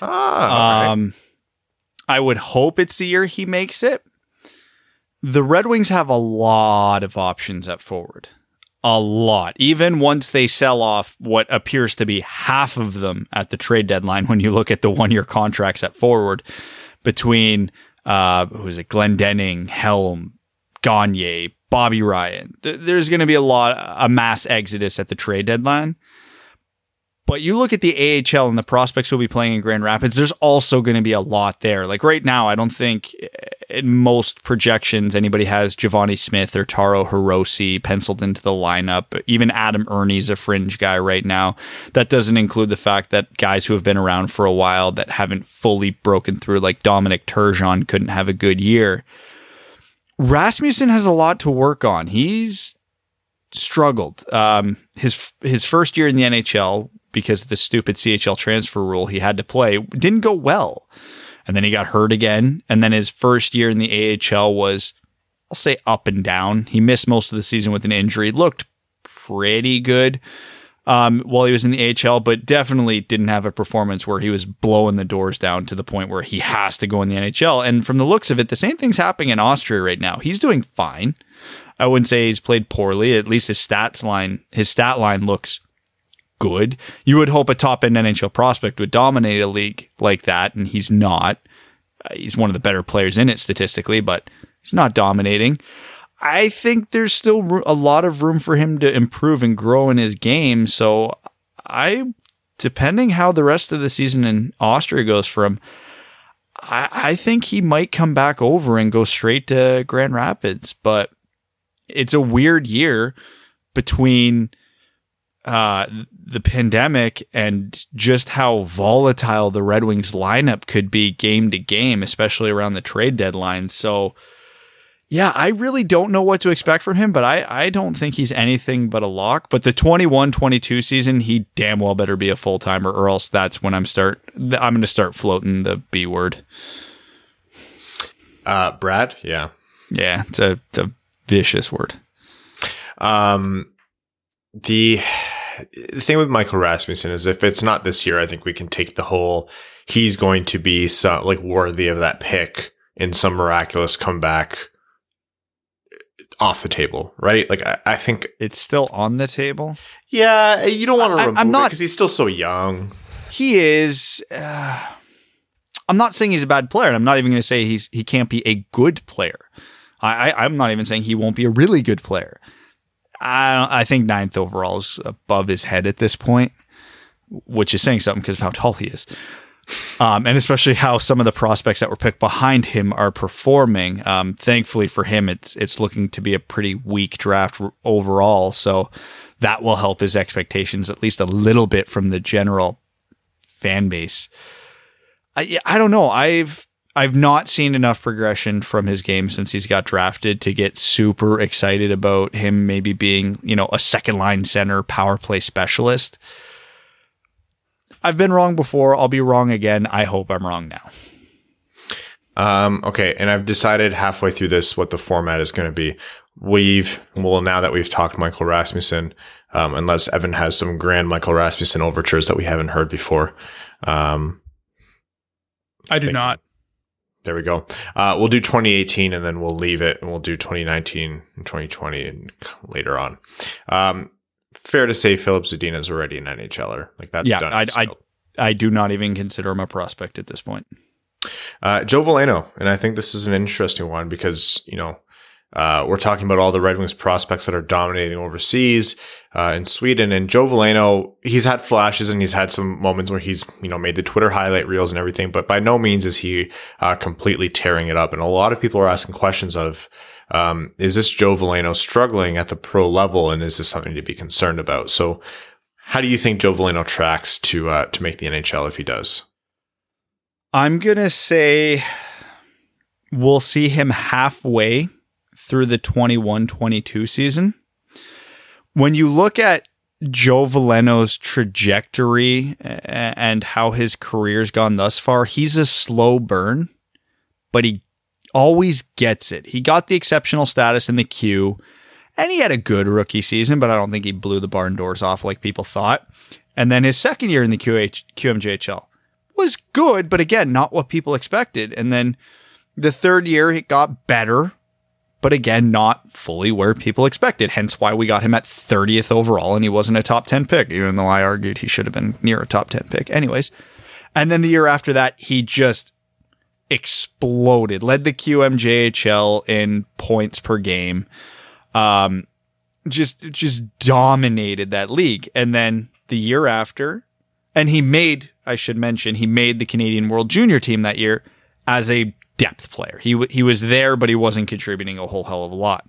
Ah, all right. Um, I would hope it's the year he makes it. The Red Wings have a lot of options at forward. A lot. Even once they sell off what appears to be half of them at the trade deadline, when you look at the one year contracts at forward between uh, who is it? Glendening, Helm, Gagner, Bobby Ryan. Th- there's going to be a lot, a mass exodus at the trade deadline. But you look at the AHL and the prospects who'll be playing in Grand Rapids, there's also going to be a lot there. Like right now, I don't think in most projections anybody has Givani Smith or Taro Hirose penciled into the lineup. Even Adam Erne's a fringe guy right now. That doesn't include the fact that guys who have been around for a while that haven't fully broken through, like Dominic Turgeon, couldn't have a good year. Rasmussen has a lot to work on. He's struggled. Um, his his first year in the NHL because of the stupid CHL transfer rule, he had to play. Didn't go well. And then he got hurt again. And then his first year in the AHL was, I'll say, up and down. He missed most of the season with an injury. Looked pretty good um, while he was in the AHL, but definitely didn't have a performance where he was blowing the doors down to the point where he has to go in the NHL. And from the looks of it, the same thing's happening in Austria right now. He's doing fine. I wouldn't say he's played poorly. At least his stats line, his stat line looks good. You would hope a top end NHL prospect would dominate a league like that, and he's not. Uh, he's one of the better players in it statistically, but he's not dominating. I think there's still a lot of room for him to improve and grow in his game. So I, depending how the rest of the season in Austria goes for him, I, I think he might come back over and go straight to Grand Rapids. But it's a weird year between uh, the pandemic and just how volatile the Red Wings lineup could be game to game, especially around the trade deadline. So, yeah, I really don't know what to expect from him, but I, I don't think he's anything but a lock. But the 21 22 season, he damn well better be a full timer, or else that's when I'm start I'm going to start floating the B word. Uh, Brad, yeah, yeah, it's a it's a vicious word. Um, the the thing with Michael Rasmussen is if it's not this year, I think we can take the whole he's going to be so, like worthy of that pick in some miraculous comeback off the table, right? Like I, I think it's still on the table. Yeah, you don't want to remove I'm not because he's still so young. He is. Uh, I'm not saying he's a bad player. and I'm not even going to say he's he can't be a good player. I, I I'm not even saying he won't be a really good player. I I think ninth overall is above his head at this point, which is saying something because of how tall he is. Um, and especially how some of the prospects that were picked behind him are performing. Um, thankfully for him, it's it's looking to be a pretty weak draft overall, so that will help his expectations at least a little bit from the general fan base. I I don't know. I've I've not seen enough progression from his game since he's got drafted to get super excited about him maybe being, you know, a second line center power play specialist. I've been wrong before. I'll be wrong again. I hope I'm wrong now. Um, okay, and I've decided halfway through this what the format is going to be. We've well now that we've talked Michael Rasmussen, um, unless Evan has some grand Michael Rasmussen overtures that we haven't heard before. Um, I do not. There we go. Uh, we'll do 2018 and then we'll leave it and we'll do 2019 and 2020 and later on. Um, fair to say Filip Zadina is already an NHLer. Like that's yeah, done. I, I, I do not even consider him a prospect at this point. Uh, Joe Veleno, and I think this is an interesting one because you know uh, we're talking about all the Red Wings prospects that are dominating overseas uh, in Sweden, and Joe Veleno. He's had flashes and he's had some moments where he's you know made the Twitter highlight reels and everything, but by no means is he uh, completely tearing it up. And a lot of people are asking questions of. Um, is this Joe Veleno struggling at the pro level, and is this something to be concerned about? So, how do you think Joe Veleno tracks to uh, to make the NHL if he does? I'm gonna say we'll see him halfway through the 21-22 season. When you look at Joe Veleno's trajectory and how his career's gone thus far, he's a slow burn, but he always gets it. He got the exceptional status in the Q, and he had a good rookie season, but I don't think he blew the barn doors off like people thought. And then his second year in the QH, QMJHL was good, but again, not what people expected. And then the third year, it got better, but again, not fully where people expected. Hence why we got him at 30th overall and he wasn't a top 10 pick, even though I argued he should have been near a top 10 pick. Anyways. And then the year after that, he just exploded, led the QMJHL in points per game. Um, just just dominated that league. And then the year after, and he made, I should mention, he made the Canadian World Junior team that year as a depth player. He w- he was there, but he wasn't contributing a whole hell of a lot.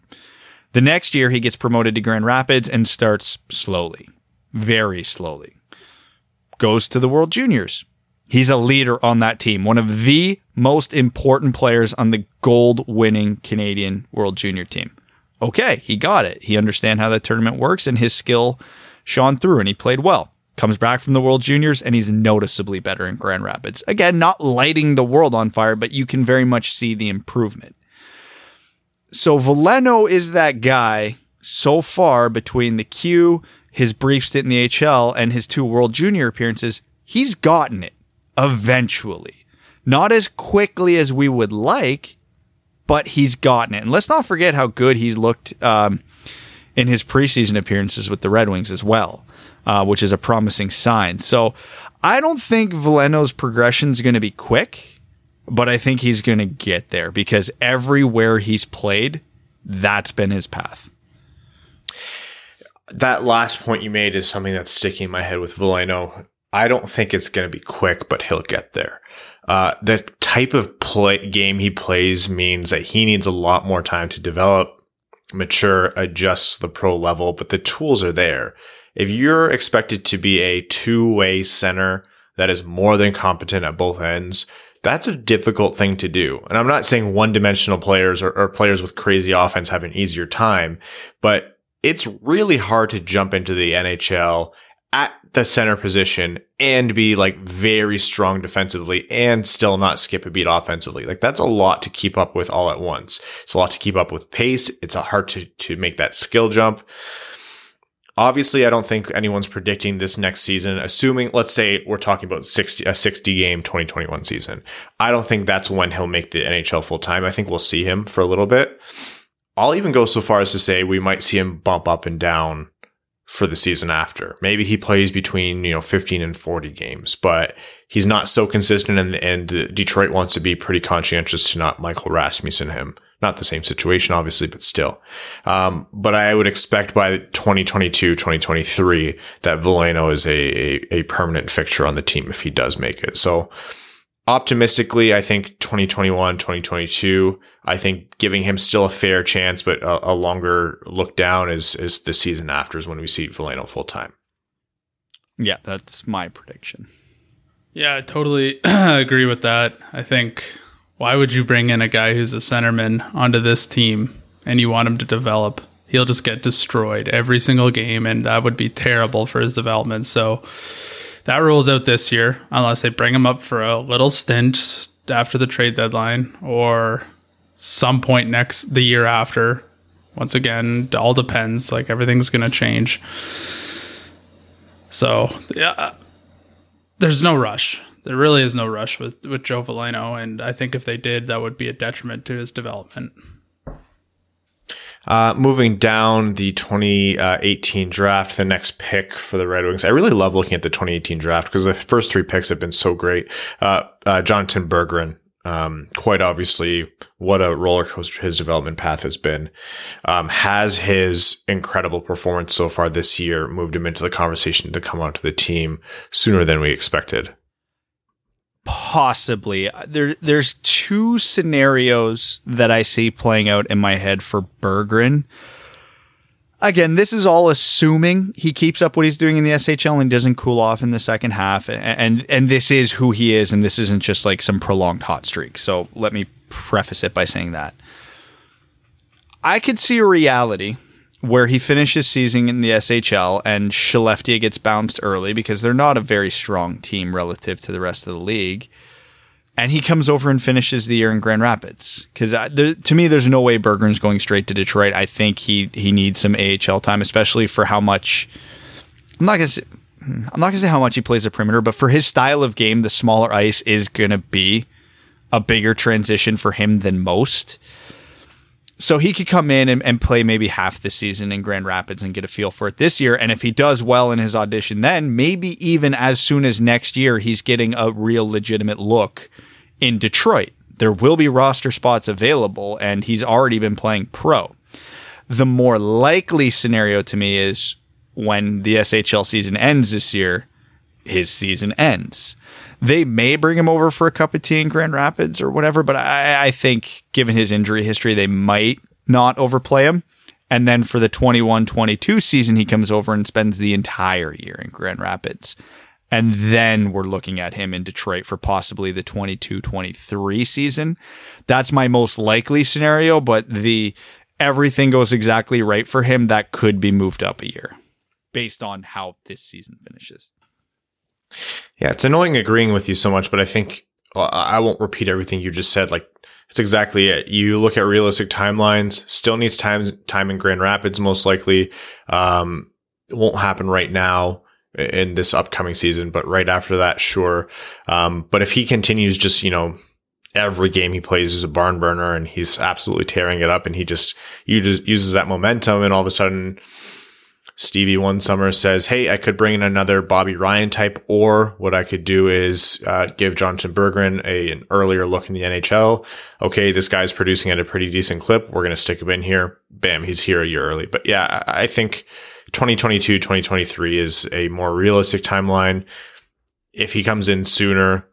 The next year, he gets promoted to Grand Rapids and starts slowly, very slowly. Goes to the World Juniors. He's a leader on that team, one of the most important players on the gold winning Canadian World Junior team. Okay, he got it. He understand how the tournament works and his skill shone through and he played well. Comes back from the World Juniors and he's noticeably better in Grand Rapids. Again, not lighting the world on fire, but you can very much see the improvement. So Veleno is that guy so far between the Q, his brief stint in the HL, and his two World Junior appearances. He's gotten it eventually. Not as quickly as we would like, but he's gotten it. And let's not forget how good he's looked um, in his preseason appearances with the Red Wings as well, uh, which is a promising sign. So I don't think Veleno's progression is going to be quick, but I think he's going to get there because everywhere he's played, that's been his path. That last point you made is something that's sticking in my head with Veleno. I don't think it's going to be quick, but he'll get there. Uh, the type of play game he plays means that he needs a lot more time to develop, mature, adjust the pro level, but the tools are there. If you're expected to be a two way center that is more than competent at both ends, that's a difficult thing to do. And I'm not saying one dimensional players or, or players with crazy offense have an easier time, but it's really hard to jump into the NHL at the center position and be like very strong defensively and still not skip a beat offensively. Like that's a lot to keep up with all at once. It's a lot to keep up with pace. It's a hard to, to make that skill jump. Obviously, I don't think anyone's predicting this next season, assuming, let's say we're talking about 60, a 60 game 2021 season. I don't think that's when he'll make the NHL full time. I think we'll see him for a little bit. I'll even go so far as to say we might see him bump up and down for the season after. Maybe he plays between, you know, 15 and 40 games, but he's not so consistent and, and Detroit wants to be pretty conscientious to not Michael Rasmussen him. Not the same situation, obviously, but still. Um, but I would expect by 2022, 2023 that Veleno is a, a, a permanent fixture on the team if he does make it. So, optimistically, I think 2021, 2022, I think giving him still a fair chance, but a, a longer look down is, is the season after is when we see Veleno full time. Yeah, that's my prediction. Yeah, I totally [CLEARS THROAT] agree with that. I think why would you bring in a guy who's a centerman onto this team and you want him to develop? He'll just get destroyed every single game, and that would be terrible for his development. So, that rules out this year unless they bring him up for a little stint after the trade deadline or some point next the year after. Once again, all depends. Like everything's going to change. So yeah, uh, there's no rush. There really is no rush with with Joe Veleno, and I think if they did, that would be a detriment to his development. Uh, moving down the 2018 draft, the next pick for the Red Wings. I really love looking at the 2018 draft because the first three picks have been so great. Uh, uh, Jonatan Berggren, um, quite obviously, what a roller coaster his development path has been. Um, has his incredible performance so far this year moved him into the conversation to come onto the team sooner than we expected? Possibly. There, there's two scenarios that I see playing out in my head for Berggren. Again, this is all assuming he keeps up what he's doing in the SHL and doesn't cool off in the second half. And, and and this is who he is, and this isn't just like some prolonged hot streak. So let me preface it by saying that. I could see a reality where he finishes season in the SHL and Skellefteå gets bounced early because they're not a very strong team relative to the rest of the league. And he comes over and finishes the year in Grand Rapids because to me, there's no way Berggren's going straight to Detroit. I think he he needs some AHL time, especially for how much. I'm not gonna say, I'm not gonna say how much he plays a perimeter, but for his style of game, the smaller ice is gonna be a bigger transition for him than most so he could come in and, and, play maybe half the season in Grand Rapids and get a feel for it this year. And if he does well in his audition, then maybe even as soon as next year, he's getting a real legitimate look in Detroit. there will be roster spots available, and he's already been playing pro. The more likely scenario to me is when the SHL season ends this year, his season ends. They may bring him over for a cup of tea in Grand Rapids or whatever, but I, I think given his injury history, they might not overplay him. And then for the 21 22 season, he comes over and spends the entire year in Grand Rapids. And then we're looking at him in Detroit for possibly the 22 23 season. That's my most likely scenario, but the everything goes exactly right for him, that could be moved up a year based on how this season finishes. Yeah, it's annoying agreeing with you so much, but I think well, I won't repeat everything you just said. Like, it's exactly it. You look at realistic timelines, still needs time, time in Grand Rapids, most likely. Um, it won't happen right now in this upcoming season, but right after that, sure. Um, but if he continues just, you know, every game he plays is a barn burner and he's absolutely tearing it up and he just, uses, uses that momentum and all of a sudden, Stevie one summer says, Hey, I could bring in another Bobby Ryan type, or what I could do is uh, give Jonatan Berggren a, an earlier look in the NHL. Okay, this guy's producing at a pretty decent clip. We're going to stick him in here. Bam, he's here a year early. But yeah, I think 2022, 2023 is a more realistic timeline. If he comes in sooner,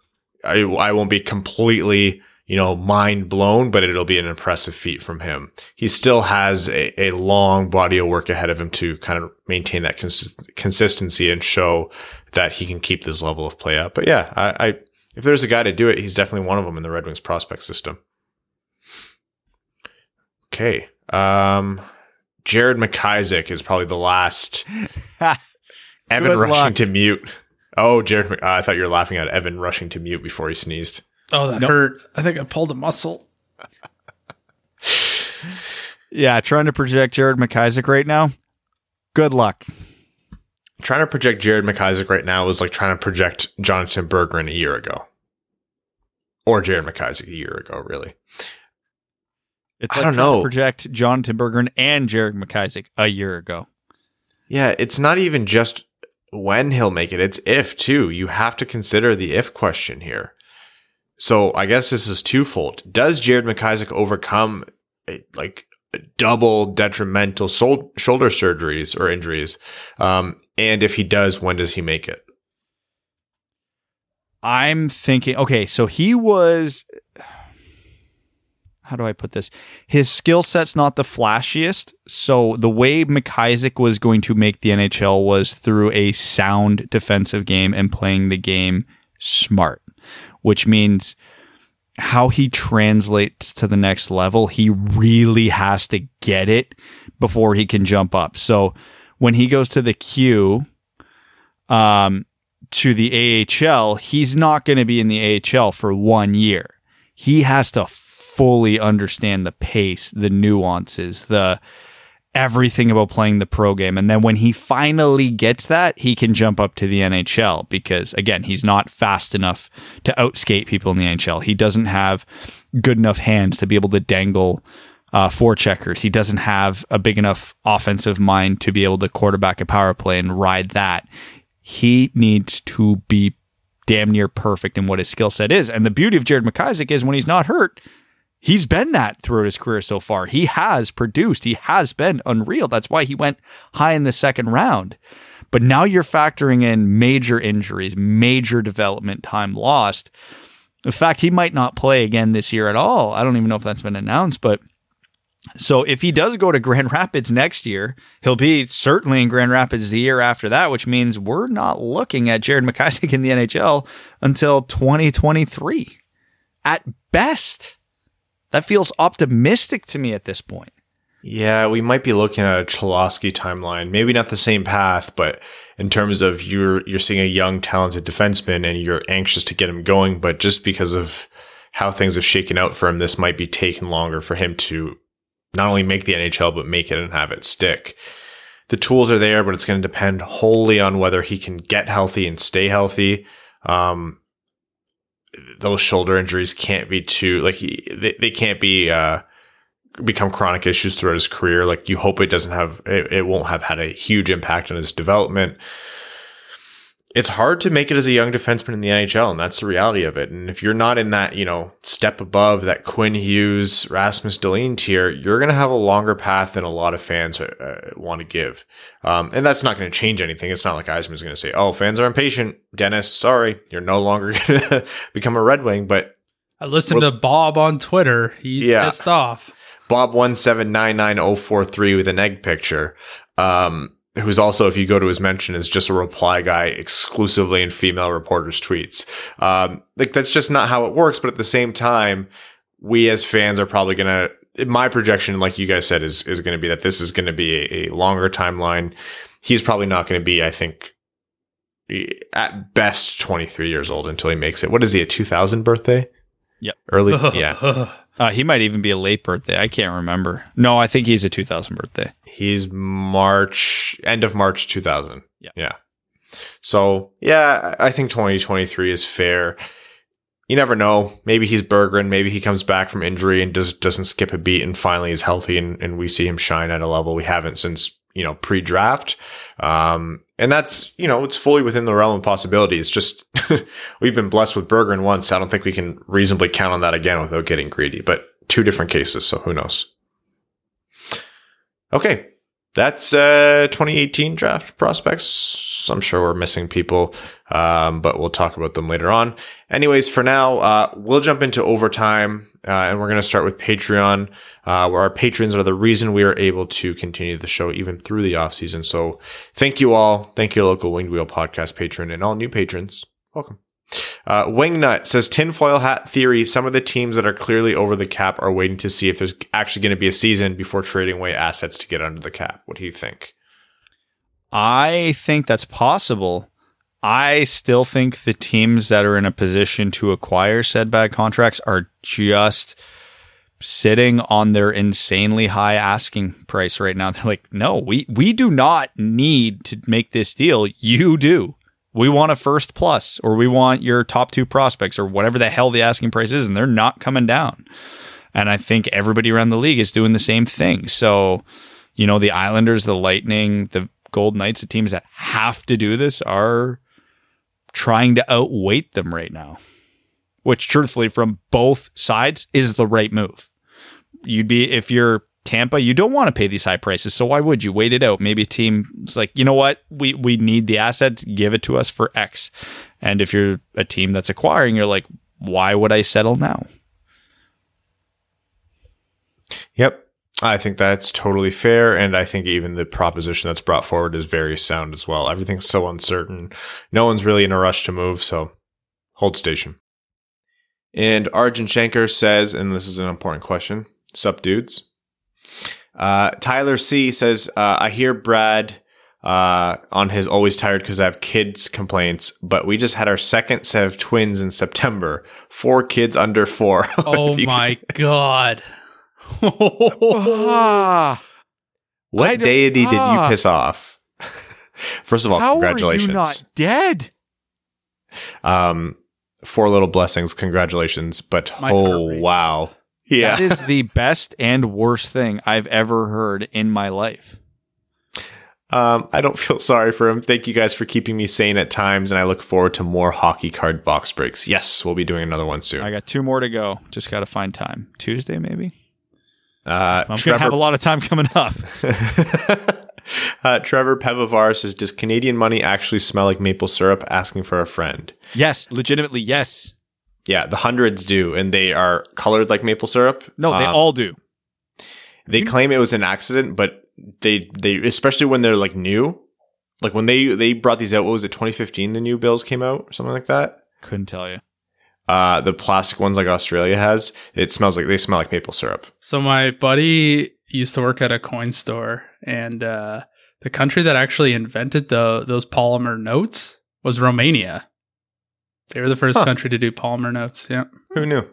I, I won't be completely you know, mind blown, but it'll be an impressive feat from him. He still has a, a long body of work ahead of him to kind of maintain that cons- consistency and show that he can keep this level of play up. But yeah, I, I, if there's a guy to do it, he's definitely one of them in the Red Wings prospect system. Okay. Um, Jared McIsaac is probably the last. [LAUGHS] Evan rushing luck. to mute. Oh, Jared, uh, I thought you were laughing at Evan rushing to mute before he sneezed. Oh, that nope. hurt. I think I pulled a muscle. yeah, trying to project Jared McIsaac right now. Good luck. Trying to project Jared McIsaac right now is like trying to project Jonatan Berggren a year ago. Or Jared McIsaac a year ago, really. It's like I don't know. project Jonatan Berggren and Jared McIsaac a year ago. Yeah, it's not even just when he'll make it, it's if too. You have to consider the if question here. So I guess this is twofold. Does Jared McIsaac overcome a, like double detrimental sol- shoulder surgeries or injuries? Um, and if he does, when does he make it? I'm thinking, okay, so he was, how do I put this? His skill set's not the flashiest. So the way McIsaac was going to make the NHL was through a sound defensive game and playing the game smart which means how he translates to the next level, he really has to get it before he can jump up. So when he goes to the Q, um, to the AHL, he's not going to be in the AHL for one year. He has to fully understand the pace, the nuances, the everything about playing the pro game. And then when he finally gets that, he can jump up to the NHL because, again, he's not fast enough to outskate people in the NHL. He doesn't have good enough hands to be able to dangle uh, four checkers. He doesn't have a big enough offensive mind to be able to quarterback a power play and ride that. He needs to be damn near perfect in what his skill set is. And the beauty of Jared McIsaac is when he's not hurt, he's been that throughout his career so far. He has produced, he has been unreal. That's why he went high in the second round. But now you're factoring in major injuries, major development time lost. In fact, he might not play again this year at all. I don't even know if that's been announced, but so if he does go to Grand [LAUGHS] Rapids next year, he'll be certainly in Grand Rapids the year after that, which means we're not looking at Jared McIsaac in the NHL until 2023 at best. That feels optimistic to me at this point. Yeah, we might be looking at a Cholowski timeline. Maybe not the same path, but in terms of you're you're seeing a young, talented defenseman and you're anxious to get him going, but just because of how things have shaken out for him, this might be taking longer for him to not only make the NHL but make it and have it stick. The tools are there, but it's going to depend wholly on whether he can get healthy and stay healthy. Um, those shoulder injuries can't be too like he, they, they can't be uh become chronic issues throughout his career. Like you hope it doesn't have it, it won't have had a huge impact on his development it's hard to make it as a young defenseman in the NHL, and that's the reality of it. And if you're not in that, you know, step above that Quinn Hughes, Rasmus Dahlin tier, you're going to have a longer path than a lot of fans uh, want to give. Um, and that's not going to change anything. It's not like Yzerman's going to say, "Oh, fans are impatient." Dennis, sorry, you're no longer [LAUGHS] going to become a Red Wing. But I listened to Bob on Twitter. He's Yeah. pissed off. Bob one seven nine nine zero four three with an egg picture. Um, who's also, if you go to his mention, is just a reply guy exclusively in female reporters' tweets. Um, like that's just not how it works. But at the same time, we as fans are probably gonna. My projection, like you guys said, is is going to be that this is going to be a, a longer timeline. He's probably not going to be, I think, at best twenty three years old until he makes it. What is he? A two thousand birthday? Yep. Early. [LAUGHS] yeah. Uh, he might even be a late birthday. I can't remember. No, I think he's a 2000 birthday. He's March, end of March 2000. Yeah. Yeah. So, yeah, I think 2023 is fair. You never know. Maybe he's Berggren. Maybe he comes back from injury and does, doesn't skip a beat and finally is healthy and, and we see him shine at a level we haven't since, you know, pre draft. Um, and that's, you know, it's fully within the realm of possibility. It's just, [LAUGHS] we've been blessed with Berggren once. I don't think we can reasonably count on that again without getting greedy, but two different cases. So who knows? Okay. That's uh 2018 draft prospects. I'm sure we're missing people, um, but we'll talk about them later on. Anyways, for now, uh, we'll jump into overtime, uh, and we're going to start with Patreon, uh, where our patrons are the reason we are able to continue the show even through the off season. So thank you all. Thank you, local Winged Wheel podcast patron and all new patrons. Welcome. Uh, Wingnut says tinfoil hat theory. Some of the teams that are clearly over the cap are waiting to see if there's actually going to be a season before trading away assets to get under the cap. What do you think? I think that's possible. I still think the teams that are in a position to acquire said bad contracts are just sitting on their insanely high asking price right now. [LAUGHS] They're like, no, we, we do not need to make this deal. You do. We want a first plus, or we want your top two prospects, or whatever the hell the asking price is, and they're not coming down. And I think everybody around the league is doing the same thing. So, you know, the Islanders, the Lightning, the Gold Knights, the teams that have to do this are trying to outweight them right now, which truthfully, from both sides, is the right move. You'd be, if you're Tampa, you don't want to pay these high prices. So why would you wait it out? Maybe a team's like, you know what? We, we need the assets. Give it to us for X. And if you're a team that's acquiring, you're like, why would I settle now? Yep. I think that's totally fair. And I think even the proposition that's brought forward is very sound as well. Everything's so uncertain. No one's really in a rush to move. So hold station. And Arjun Shankar says, and this is an important question Sup, dudes? Uh, Tyler C says, uh, I hear Brad uh, on his always tired because I have kids complaints, but we just had our second set of twins in September. Four kids under four. [LAUGHS] Oh my [LAUGHS] god. Ah, [LAUGHS] What I don't- deity did you ah. piss off? [LAUGHS] First of all, how are congratulations. you not dead? Um, four little blessings. Congratulations. But My oh, wow. Yeah. That is the [LAUGHS] best and worst thing I've ever heard in my life. Um, I don't feel sorry for him. Thank you guys for keeping me sane at times, and I look forward to more hockey card box breaks. Yes, we'll be doing another one soon. I got two more to go. Just got to find time. Tuesday, maybe. Uh, I'm gonna have a lot of time coming up. [LAUGHS] uh, Trevor Pevovar says, "Does Canadian money actually smell like maple syrup?" Asking for a friend. Yes, legitimately, yes. Yeah, the hundreds do, and they are colored like maple syrup. No, they Um, all do. They claim it was an accident, but they they especially when they're like new, like when they they brought these out. What was it? 2015. The new bills came out or something like that. Couldn't tell you. Uh, the plastic ones like Australia has. It smells like they smell like maple syrup. So my buddy used to work at a coin store, and uh, the country that actually invented the those polymer notes was Romania. They were the first Huh. country to do polymer notes. Yeah. Who knew?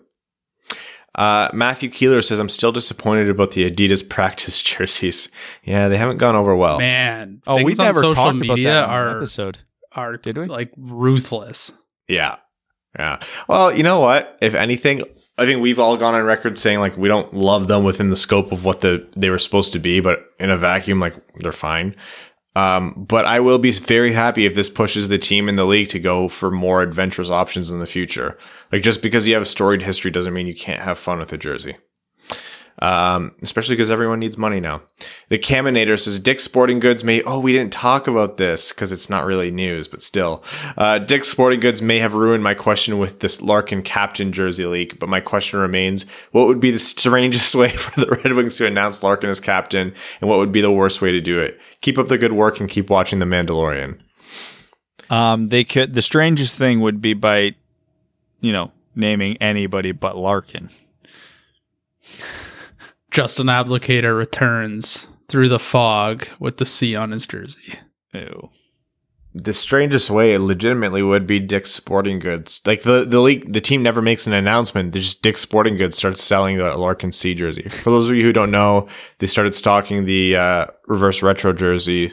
Uh, Matthew Keeler says, I'm still disappointed about the Adidas practice [LAUGHS] jerseys. Yeah, they haven't gone over well. Man, Oh, we things on never social talked about media that are episode. are Did we? like ruthless. Yeah. Yeah. Well, you know what? If anything, I think we've all gone on record saying like we don't love them within the scope of what the they were supposed to be, but in a vacuum, like they're fine. Um, but I will be very happy if this pushes the team in the league to go for more adventurous options in the future. Like just because you have a storied history doesn't mean you can't have fun with a jersey. Um, especially because everyone needs money now. The Caminator says Dick's Sporting Goods may. Oh, we didn't talk about this because it's not really news, but still, uh, Dick's Sporting Goods may have ruined my question with this Larkin captain jersey leak. But my question remains: What would be the strangest [LAUGHS] way for the Red Wings to announce Larkin as captain, and what would be the worst way to do it? Keep up the good work and keep watching The Mandalorian. Um, they could. The strangest thing would be by, you know, naming anybody but Larkin. Justin Ablocator returns through the fog with the C on his jersey. Ew. The strangest way, legitimately, would be Dick's Sporting Goods. Like the the league, the team never makes an announcement. They just Dick's Sporting Goods starts selling the Larkin C jersey. For those of you who don't know, they started stocking the uh, reverse retro jersey,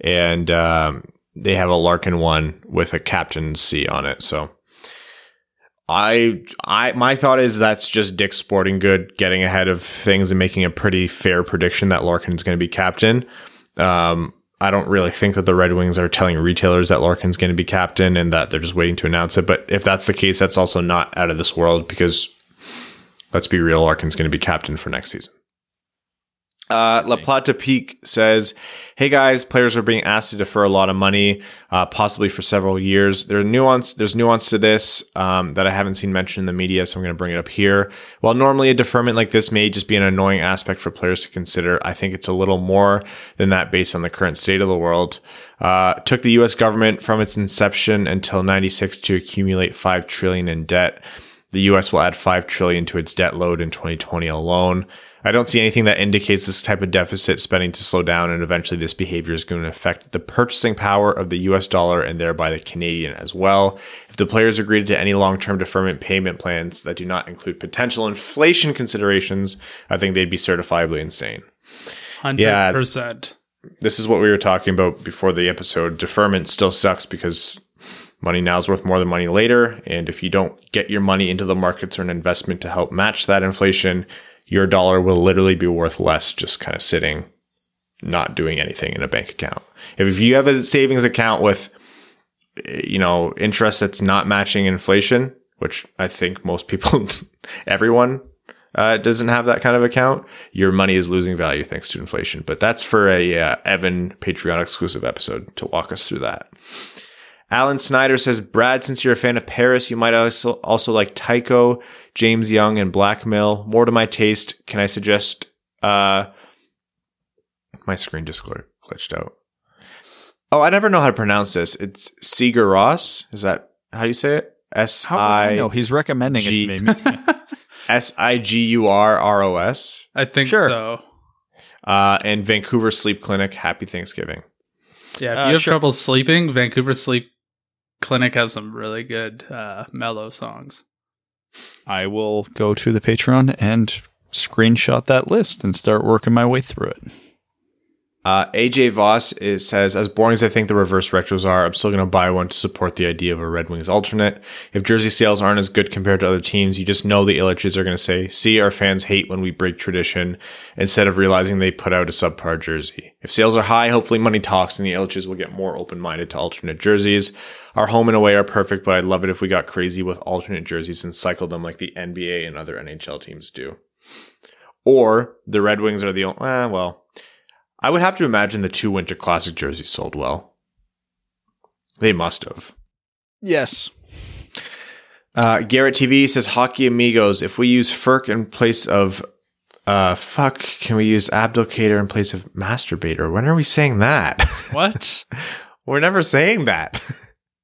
and um, they have a Larkin one with a Captain C on it. So, I I my thought is that's just Dick's Sporting Good getting ahead of things and making a pretty fair prediction that Larkin is going to be captain. Um, I don't really think that the Red Wings are telling retailers that Larkin's going to be captain and that they're just waiting to announce it. But if that's the case, that's also not out of this world because let's be real, Larkin's going to be captain for next season. Uh, La Plata Peak says, "Hey guys, players are being asked to defer a lot of money, uh, possibly for several years. There's nuance. There's nuance to this um, that I haven't seen mentioned in the media, so I'm going to bring it up here. While normally a deferment like this may just be an annoying aspect for players to consider, I think it's a little more than that based on the current state of the world. Uh, took the U.S. government from its inception until '96 to accumulate five trillion in debt. The U.S. will add five trillion to its debt load in 2020 alone." I don't see anything that indicates this type of deficit spending to slow down, and eventually this behavior is going to affect the purchasing power of the US dollar and thereby the Canadian as well. If the players agreed to any long term deferment payment plans that do not include potential inflation considerations, I think they'd be certifiably insane. 100%. This is what we were talking about before the episode. Deferment still sucks because money now is worth more than money later. And if you don't get your money into the markets or an investment to help match that inflation, your dollar will literally be worth less just kind of sitting, not doing anything in a bank account. If you have a savings account with, you know, interest that's not matching inflation, which I think most people, [LAUGHS] everyone uh, doesn't have that kind of account, your money is losing value thanks to inflation. But that's for a uh, Evan Patreon exclusive episode to walk us through that. Alan Snyder says, Brad, since you're a fan of Paris, you might also, also like Tycho, James Young, and Blackmail. More to my taste. Can I suggest, uh, my screen just glitched out. Oh, I never know how to pronounce this. It's Sigur Rós. Is that how do you say it? S I. No, he's recommending G- it to me. [LAUGHS] S I G U R R O S. I think Sure. so. Uh, and Vancouver Sleep Clinic. Happy Thanksgiving. Yeah, if Uh, you have sure. trouble sleeping, Vancouver Sleep Clinic has some really good uh, mellow songs. I will go to the Patreon and screenshot that list and start working my way through it. Uh, AJ Voss is, says, as boring as I think the reverse retros are, I'm still going to buy one to support the idea of a Red Wings alternate. If jersey sales aren't as good compared to other teams, you just know the Ilitches are going to say, see, our fans hate when we break tradition, instead of realizing they put out a subpar jersey. If sales are high, hopefully money talks and the Ilitches will get more open-minded to alternate jerseys. Our home and away are perfect, but I'd love it if we got crazy with alternate jerseys and cycled them like the NBA and other NHL teams do. Or the Red Wings are the only, eh, well, I would have to imagine the two Winter Classic jerseys sold well. They must have. Yes. Uh, Garrett TV says, Hockey Amigos, if we use Furk in place of, uh, fuck, can we use Abdulcator in place of Masturbator? When are we saying that? [LAUGHS] What? We're never saying that.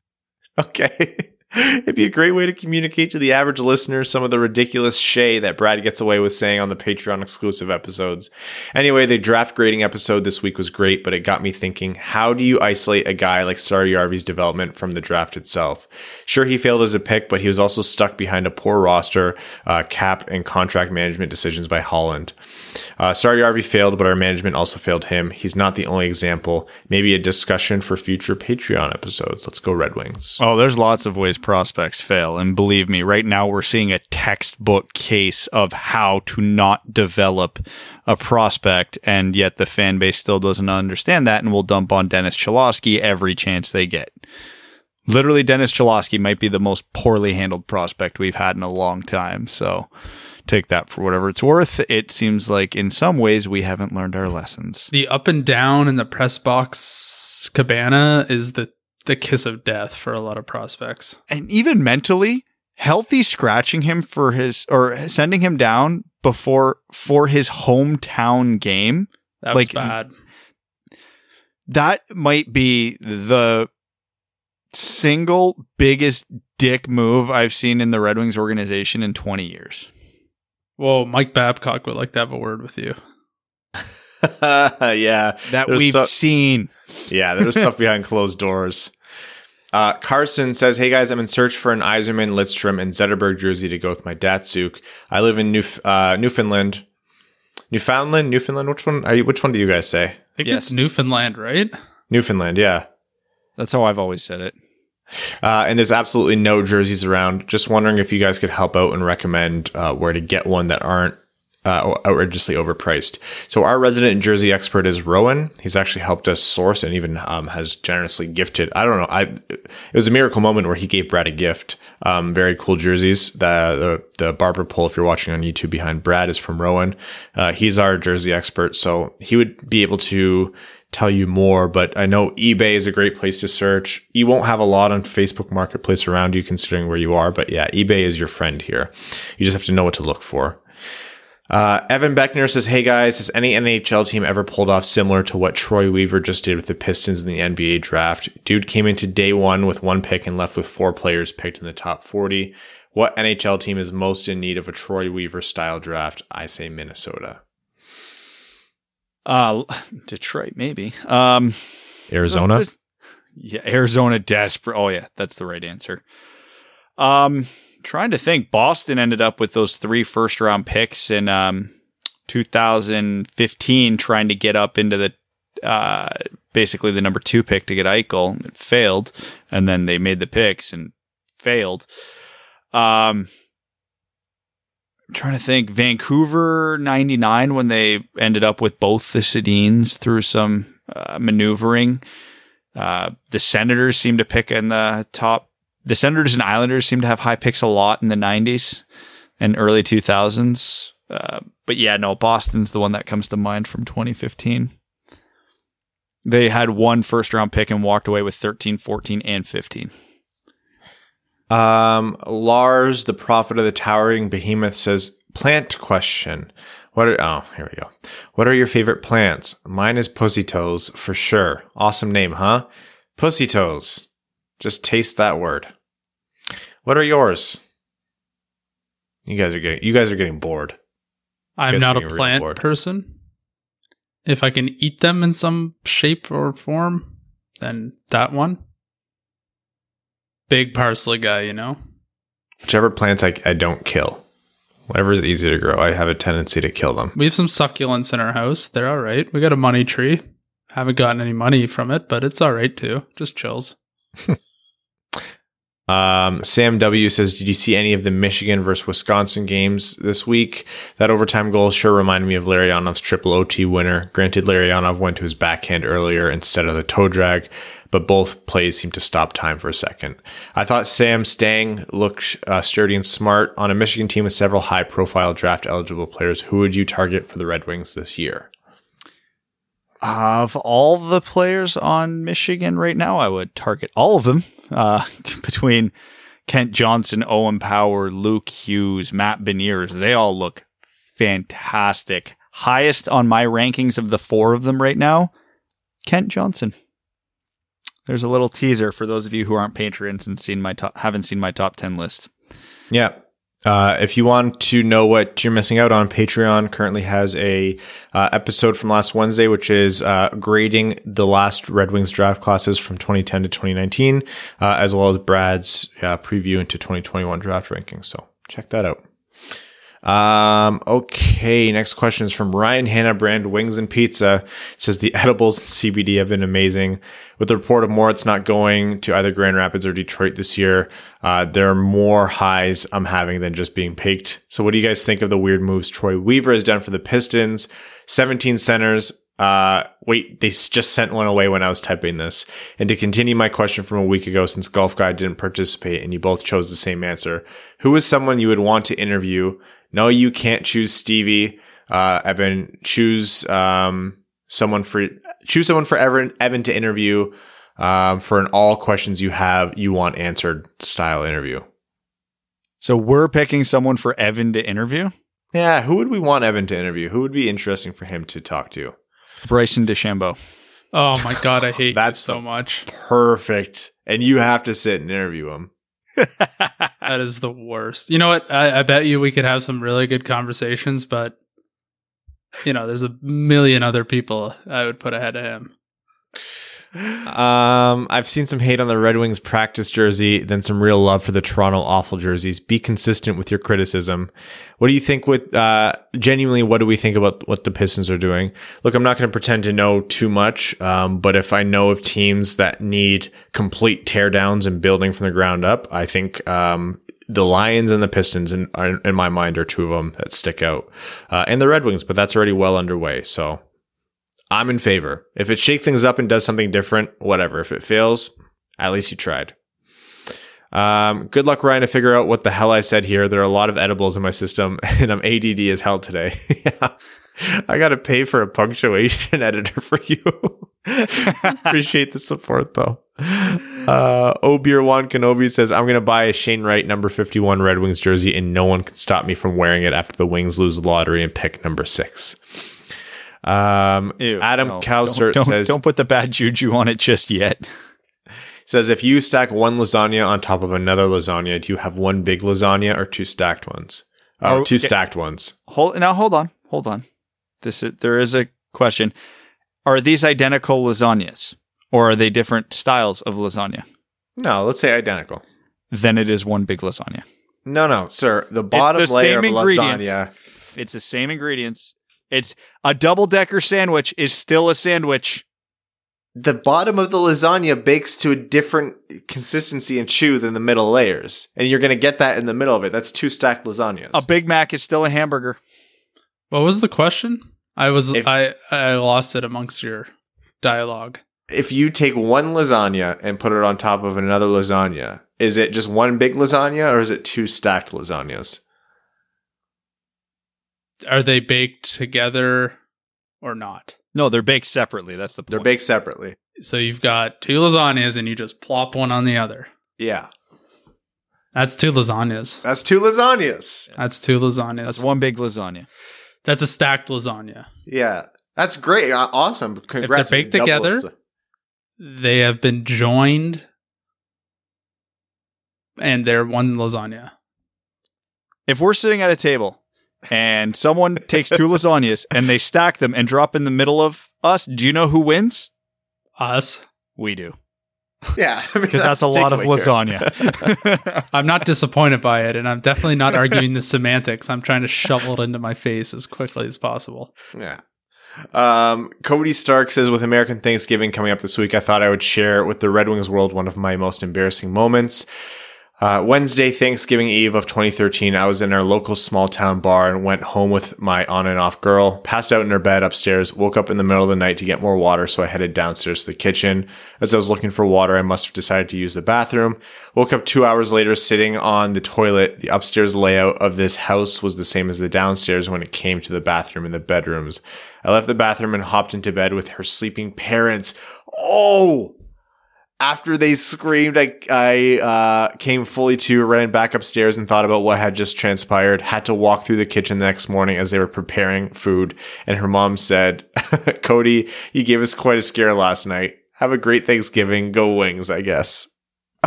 [LAUGHS] okay. It'd be a great way to communicate to the average listener some of the ridiculous shay that Brad gets away with saying on the Patreon exclusive episodes. Anyway, the draft grading episode this week was great, but it got me thinking, how do you isolate a guy like Saarijarvi's development from the draft itself? Sure, he failed as a pick, but he was also stuck behind a poor roster, uh, cap and contract management decisions by Holland. Uh, Saarijarvi failed, but our management also failed him. He's not the only example. Maybe a discussion for future Patreon episodes. Let's go Red Wings. Oh, there's lots of ways prospects fail. And believe me, right now we're seeing a textbook case of how to not develop a prospect. And yet the fan base still doesn't understand that and will dump on Dennis Cholowski every chance they get. Literally, Dennis Cholowski might be the most poorly handled prospect we've had in a long time. So take that for whatever it's worth. It seems like in some ways we haven't learned our lessons. The up and down in the press box cabana is the the kiss of death for a lot of prospects. And even mentally, healthy scratching him for his or sending him down before for his hometown game. That Like, was bad. That might be the single biggest dick move I've seen in the Red Wings organization in 20 years. Whoa, Mike Babcock would like to have a word with you. [LAUGHS] yeah, That we've stu- seen. yeah. There's stuff [LAUGHS] behind closed doors. Uh, Carson says, "Hey guys, I'm in search for an Yzerman, Lidstrom, and Zetterberg jersey to go with my Datsyuk. I live in Newf- uh, Newfoundland, Newfoundland, Newfoundland. Which one are you? Which one do you guys say? I think Yes. it's Newfoundland, right? Newfoundland, yeah. That's how I've always said it. Uh, and there's absolutely no jerseys around. Just wondering if you guys could help out and recommend uh, where to get one that aren't uh, outrageously overpriced. So our resident jersey expert is Rowan. He's actually helped us source and even um, has generously gifted. I don't know. I it was a miracle moment where he gave Brad a gift. Um, very cool jerseys. The, the the barber pole, if you're watching on YouTube behind Brad, is from Rowan. Uh, he's our jersey expert, so he would be able to tell you more, but I know eBay is a great place to search. You won't have a lot on Facebook Marketplace around you considering where you are, but yeah, eBay is your friend here. You just have to know what to look for. Uh, Evan Beckner says, Hey guys, has any NHL team ever pulled off similar to what Troy Weaver just did with the Pistons in the NBA draft? Dude came into day one with one pick and left with four players picked in the top 40. What NHL team is most in need of a Troy Weaver style draft? I say Minnesota. Uh, Detroit, maybe. Um, Arizona? [LAUGHS] Yeah, Arizona desperate. Oh yeah, that's the right answer. Um, trying to think. Boston ended up with those three first round picks in um 2015, trying to get up into the uh basically the number two pick to get Eichel. It failed, and then they made the picks and failed. Um. Trying to think, Vancouver '99 when they ended up with both the Sedins through some uh, maneuvering. Uh, the Senators seem to pick in the top. The Senators and Islanders seem to have high picks a lot in the 90s and early 2000s. Uh, but yeah, no, Boston's the one that comes to mind from 2015. They had one first round pick and walked away with 13, 14, and 15. Um, Lars, the prophet of the towering behemoth, says plant question. What are oh here we go. What are your favorite plants? Mine is pussy toes for sure. Awesome name, huh? Pussy toes. Just taste that word. What are yours? You guys are getting you guys are getting bored. I'm not a really plant person. If I can eat them in some shape or form, then that one. Big parsley guy, you know? Whichever plants I, I don't kill. Whatever is easy to grow, I have a tendency to kill them. We have some succulents in our house. They're all right. We got a money tree. Haven't gotten any money from it, but it's all right too. Just chills. [LAUGHS] Um, Sam W says, "Did you see any of the Michigan versus Wisconsin games this week? That overtime goal sure reminded me of Larionov's triple OT winner. Granted, Larionov went to his backhand earlier instead of the toe drag, but both plays seemed to stop time for a second. I thought Sam Stange looked uh, sturdy and smart on a Michigan team with several high-profile draft-eligible players. Who would you target for the Red Wings this year?" Of all the players on Michigan right now, I would target all of them. Uh, [LAUGHS] between Kent Johnson, Owen Power, Luke Hughes, Matt Beniers, they all look fantastic. Highest on my rankings of the four of them right now, Kent Johnson. There's a little teaser for those of you who aren't patrons and seen my top, haven't seen my top ten list. Yeah. Uh, if you want to know what you're missing out on, Patreon currently has a uh, episode from last Wednesday, which is uh, grading the last Red Wings draft classes from 2010 to 2019, uh, as well as Brad's uh, preview into 2021 draft rankings. So check that out. Um, okay, next question is from Ryan Hanna brand Wings and Pizza. It says the edibles and CBD have been amazing. With the report of more, it's not going to either Grand Rapids or Detroit this year, uh, there are more highs I'm having than just being peaked. So what do you guys think of the weird moves Troy Weaver has done for the Pistons? 17 centers. Uh, wait, they just sent one away when I was typing this. And to continue my question from a week ago, since Golf Guy didn't participate and you both chose the same answer, who is someone you would want to interview no, you can't choose Stevie. Uh, Evan, choose um, someone for choose someone for Evan, Evan to interview um, for an all questions you have you want answered style interview. So we're picking someone for Evan to interview. Yeah, who would we want Evan to interview? Who would be interesting for him to talk to? Bryson DeChambeau. Oh my god, I hate that so much. Perfect. And you have to sit and interview him. That is the worst. You know what? I, I bet you we could have some really good conversations, but you know, there's a million other people I would put ahead of him. Um, I've seen some hate on the Red Wings practice jersey, then some real love for the Toronto awful jerseys. Be consistent with your criticism. What do you think with, uh, genuinely, what do we think about what the Pistons are doing? Look, I'm not going to pretend to know too much. Um, but if I know of teams that need complete teardowns and building from the ground up, I think, um, the Lions and the Pistons, in, in my mind, are two of them that stick out, uh, and the Red Wings, but that's already well underway. So I'm in favor. If it shakes things up and does something different, whatever. If it fails, at least you tried. Um, good luck, Ryan, to figure out what the hell I said here. There are a lot of edibles in my system, [LAUGHS] and I'm ADD as hell today. yeah. [LAUGHS] I got to pay for a punctuation [LAUGHS] editor for you. Appreciate the support, though. Uh, Obeer One Kenobi says, I'm going to buy a Shane Wright number 51 Red Wings jersey, and no one can stop me from wearing it after the Wings lose the lottery and pick number six. Um, Ew, Adam no, don't, don't, says, don't put the bad juju on it just yet. [LAUGHS] says if you stack one lasagna on top of another lasagna, do you have one big lasagna or two stacked ones? Oh, Oh, two yeah. stacked ones. Hold now. Hold on. Hold on. This is, there is a question. Are these identical lasagnas, or are they different styles of lasagna? No, let's say identical. Then it is one big lasagna. No, no, sir. The bottom the layer of lasagna. It's the same ingredients. It's a double decker sandwich is still a sandwich. The bottom of the lasagna bakes to a different consistency and chew than the middle layers, and you're going to get that in the middle of it. That's two stacked lasagnas. A Big Mac is still a hamburger. What was the question? I was If- I I lost it amongst your dialogue. if you take one lasagna and put it on top of another lasagna, is it just one big lasagna or is it two stacked lasagnas? Are they baked together or not? No, they're baked separately. That's the point. They're baked separately. So you've got two lasagnas and you just plop one on the other. Yeah. That's two lasagnas. That's two lasagnas. That's two lasagnas. That's That's, one big lasagna. That's a stacked lasagna. Yeah. That's great. Uh, awesome. Congrats. baked on double together- lasa- They have been joined and they're one lasagna. If we're sitting at a table and someone takes two lasagnas and they stack them and drop in the middle of us, do you know who wins? Us. We do. Yeah. Because that's, a lot of lasagna. [LAUGHS] I'm not disappointed by it, and I'm definitely not arguing the semantics. I'm trying to shovel it into my face as quickly as possible. Yeah. Um, Cody Stark says, with American Thanksgiving coming up this week, I thought I would share with the Red Wings world one of my most embarrassing moments. Uh, Wednesday, Thanksgiving Eve of 2013, I was in our local small town bar and went home with my on and off girl, passed out in her bed upstairs, woke up in the middle of the night to get more water, so I headed downstairs to the kitchen. As I was looking for water, I must have decided to use the bathroom. Woke up two hours later sitting on the toilet. The upstairs layout of this house was the same as the downstairs when it came to the bathroom and the bedrooms. I left the bathroom and hopped into bed with her sleeping parents. Oh! After they screamed, I, I uh, came fully to, ran back upstairs and thought about what had just transpired. Had to walk through the kitchen the next morning as they were preparing food. And her mom said, [LAUGHS] Cody, you gave us quite a scare last night. Have a great Thanksgiving. Go wings, I guess.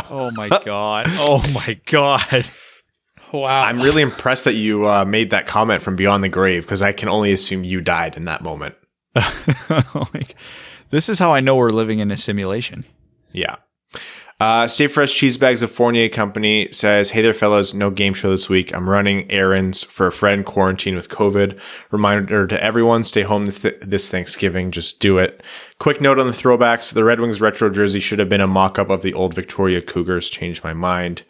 oh my [LAUGHS] god. Oh my god. Wow. I'm really impressed that you uh, made that comment from beyond the grave because I can only assume you died in that moment. [LAUGHS] oh my- this is how I know we're living in a simulation. Yeah. Uh, Stay Fresh Cheese Bags of Fournier Company says, Hey there, fellas. No game show this week. I'm running errands for a friend quarantined with COVID. Reminder to everyone, stay home th- this Thanksgiving. Just do it. Quick note on the throwbacks. The Red Wings retro jersey should have been a mock-up of the old Victoria Cougars. Changed my mind.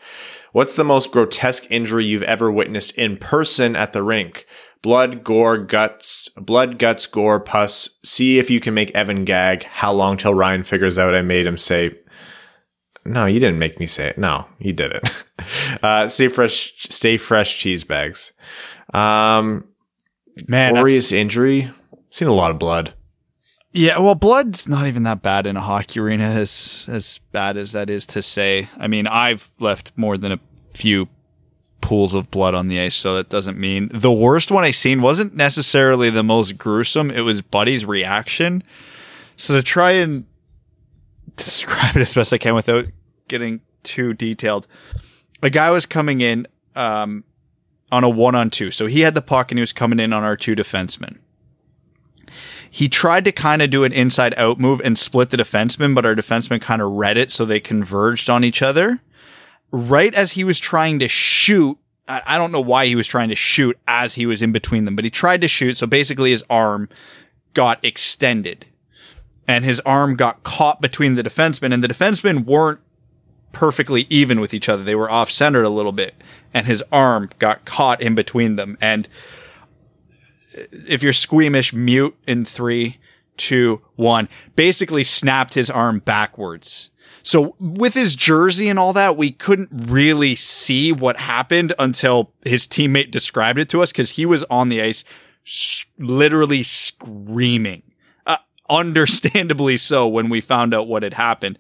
What's the most grotesque injury you've ever witnessed in person at the rink? Blood, gore, guts, blood, guts, gore, pus. See if you can make Evan gag. How long till Ryan figures out I made him say, no, you didn't make me say it. No, you did it. [LAUGHS] uh, stay fresh, stay fresh cheese bags. Um, Man, glorious injury. Seen a lot of blood. Yeah, well, blood's not even that bad in a hockey arena, as as bad as that is to say. I mean, I've left more than a few pools of blood on the ice, so that doesn't mean the worst one I seen wasn't necessarily the most gruesome. It was Buddy's reaction. So to try and describe it as best I can without getting too detailed, a guy was coming in um, on a one on two, so he had the puck and he was coming in on our two defensemen he tried to kind of do an inside out move and split the defenseman, but our defenseman kind of read it, so they converged on each other. Right as he was trying to shoot, I don't know why he was trying to shoot as he was in between them, but he tried to shoot. So basically, his arm got extended and his arm got caught between the defensemen, and the defensemen weren't perfectly even with each other. They were off centered a little bit, and his arm got caught in between them. And if you're squeamish, mute in three, two, one. Basically snapped his arm backwards. So with his jersey and all that, we couldn't really see what happened until his teammate described it to us because he was on the ice sh- literally screaming. Uh, understandably so when we found out what had happened.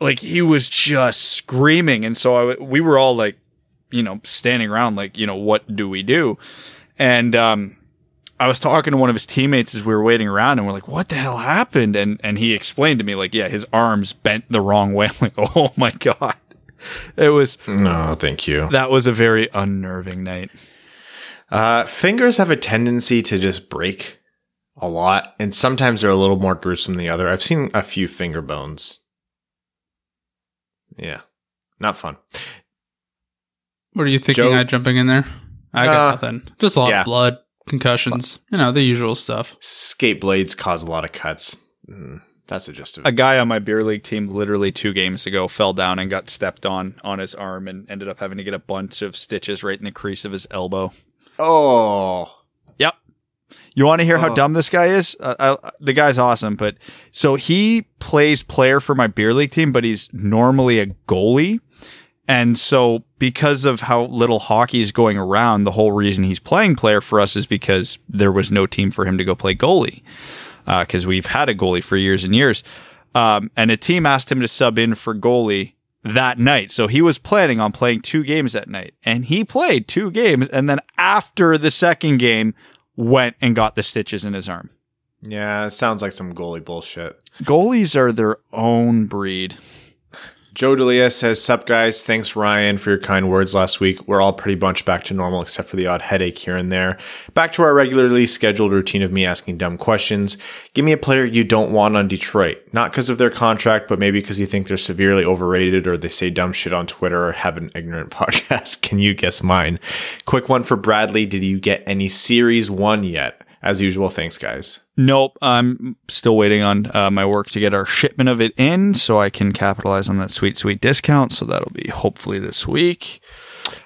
Like he was just screaming. And so I, we were all like, you know, standing around like, you know, what do we do? And, um, I was talking to one of his teammates as we were waiting around, and we're like, "What the hell happened?" And and he explained to me like, "Yeah, his arms bent the wrong way." [LAUGHS] I'm like, "Oh my god!" It was no, thank you. That was a very unnerving night. Uh, fingers have a tendency to just break a lot, and sometimes they're a little more gruesome than the other. I've seen a few finger bones. Yeah, not fun. What are you thinking? Joe- I jumping in there? I got Uh, nothing. Just a lot yeah. of blood, concussions. You know the usual stuff. Skate blades cause a lot of cuts. Mm, that's a just A guy on my beer league team literally two games ago fell down and got stepped on on his arm and ended up having to get a bunch of stitches right in the crease of his elbow. Oh, Yep. You want to hear how Oh. dumb this guy is? Uh, I, the guy's awesome, but so he plays player for my beer league team, but he's normally a goalie. And so because of how little hockey is going around, the whole reason he's playing player for us is because there was no team for him to go play goalie. Uh, cause we've had a goalie for years and years. Um, and a team asked him to sub in for goalie that night. So he was planning on playing two games that night and he played two games. And then after the second game, went and got the stitches in his arm. yeah, it sounds like some goalie bullshit. Goalies are their own breed. Joe Delia says, Sup guys, thanks Ryan for your kind words last week. We're all pretty bunched back to normal except for the odd headache here and there. Back to our regularly scheduled routine of me asking dumb questions. Give me a player you don't want on Detroit. Not because of their contract, but maybe because you think they're severely overrated or they say dumb shit on Twitter or have an ignorant [LAUGHS] podcast. Can you guess mine? Quick one for Bradley. Did you get any series one yet? As usual, thanks guys. Nope. I'm still waiting on uh, my work to get our shipment of it in so I can capitalize on that sweet, sweet discount. So that'll be hopefully this week.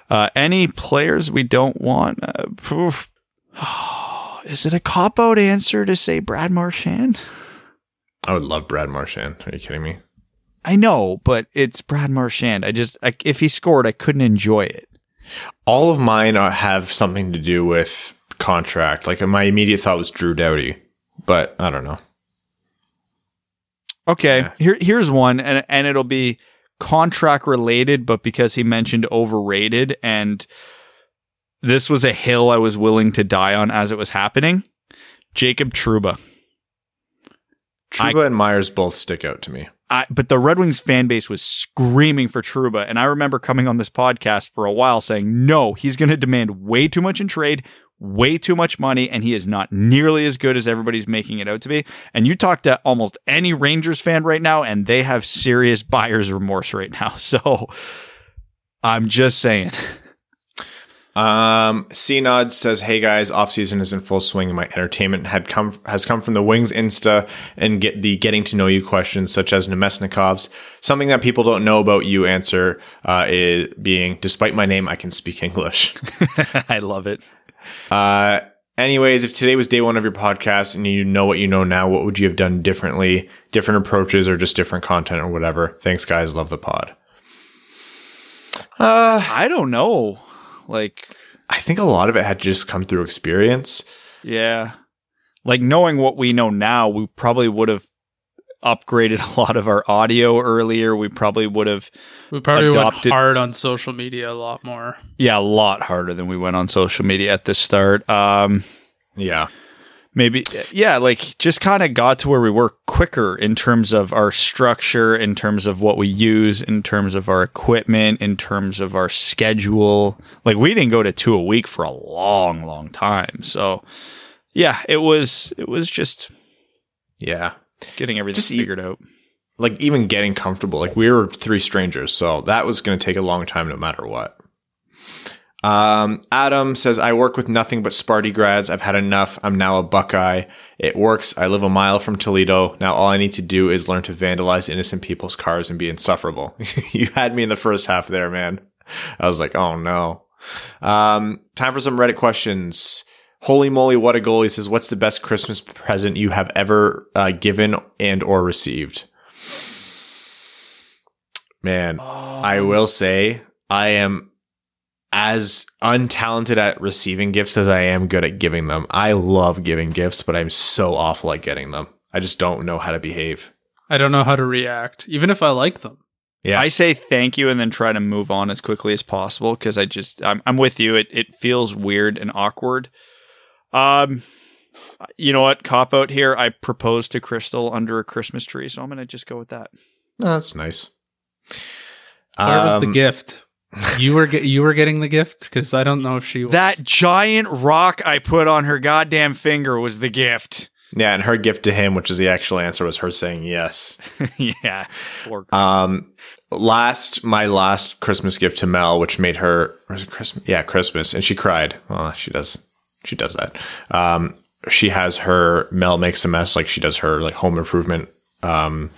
Uh, any players we don't want? Uh. [SIGHS] Is it a cop out answer to say Brad Marchand? I would love Brad Marchand. Are you kidding me? I know, but it's Brad Marchand. I just, I, if he scored, I couldn't enjoy it. all of mine are, have something to do with contract. Like my immediate thought was Drew Doughty, but I don't know. Okay, Yeah. here here's one, and and it'll be contract related, but because he mentioned overrated, and this was a hill I was willing to die on as it was happening. Jacob Trouba, Trouba and Myers both stick out to me. I, but the Red Wings fan base was screaming for Trouba, and I remember coming on this podcast for a while saying, "No, he's going to demand way too much in trade. Way too much money and he is not nearly as good as everybody's making it out to be. And you talk to almost any Rangers fan right now and they have serious buyer's remorse right now. [LAUGHS] So I'm just saying. Um, CNOD says, "Hey guys, off season is in full swing. My entertainment had come has come from the Wings Insta and get the getting to know you questions, such as Namestnikov's. Something that people don't know about you. Answer uh, is being, despite my name, I can speak English. [LAUGHS] I love it. Uh, anyways, if today was day one of your podcast and you know what you know now, what would you have done differently? Different approaches or just different content or whatever? Thanks, guys. Love the pod. Uh, I don't know. Like, I think a lot of it had just come through experience. yeah. Like knowing what we know now, we probably would have upgraded [LAUGHS] a lot of our audio earlier. We probably would have We probably Adopted- went hard on social media a lot more. yeah, a lot harder than we went on social media at the start. Um Yeah. maybe yeah like just kind of got to where we were quicker in terms of our structure in terms of what we use in terms of our equipment in terms of our schedule like we didn't go to two a week for a long long time so yeah it was it was just Yeah. Getting everything Just e- figured out like even getting comfortable. Like we were three strangers, so that was going to take a long time no matter what. Um, Adam says, I work with nothing but Sparty grads. I've had enough. I'm now a Buckeye. It works. I live a mile from Toledo. Now all I need to do is learn to vandalize innocent people's cars and be insufferable. [LAUGHS] you had me in the first half there, man. I was like, oh no. Um, time for some Reddit questions. Holy moly, what a goal. He says, what's the best Christmas present you have ever uh, given and or received? Man, I will say I am as untalented at receiving gifts as I am good at giving them. I love giving gifts, but I'm so awful at getting them. I just don't know how to behave. I don't know how to react, even if I like them. Yeah. I say thank you and then try to move on as quickly as possible because I just I'm I'm with you. It it feels weird and awkward. Um, you know what? Cop out here. I proposed to Crystal under a Christmas tree, so I'm gonna just go with that. Oh, that's nice. Where was the Um, gift? You were ge- you were getting the gift because I don't know if she was. That giant rock I put on her goddamn finger was the gift. Yeah, and her gift to him, which is the actual answer, was her saying yes. [LAUGHS] yeah. Um, last my last Christmas gift to Mel, which made her was it Christmas? Yeah, Christmas, and she cried. Well, she does. She does that. Um, she has her Mel makes a mess, like she does her like home improvement um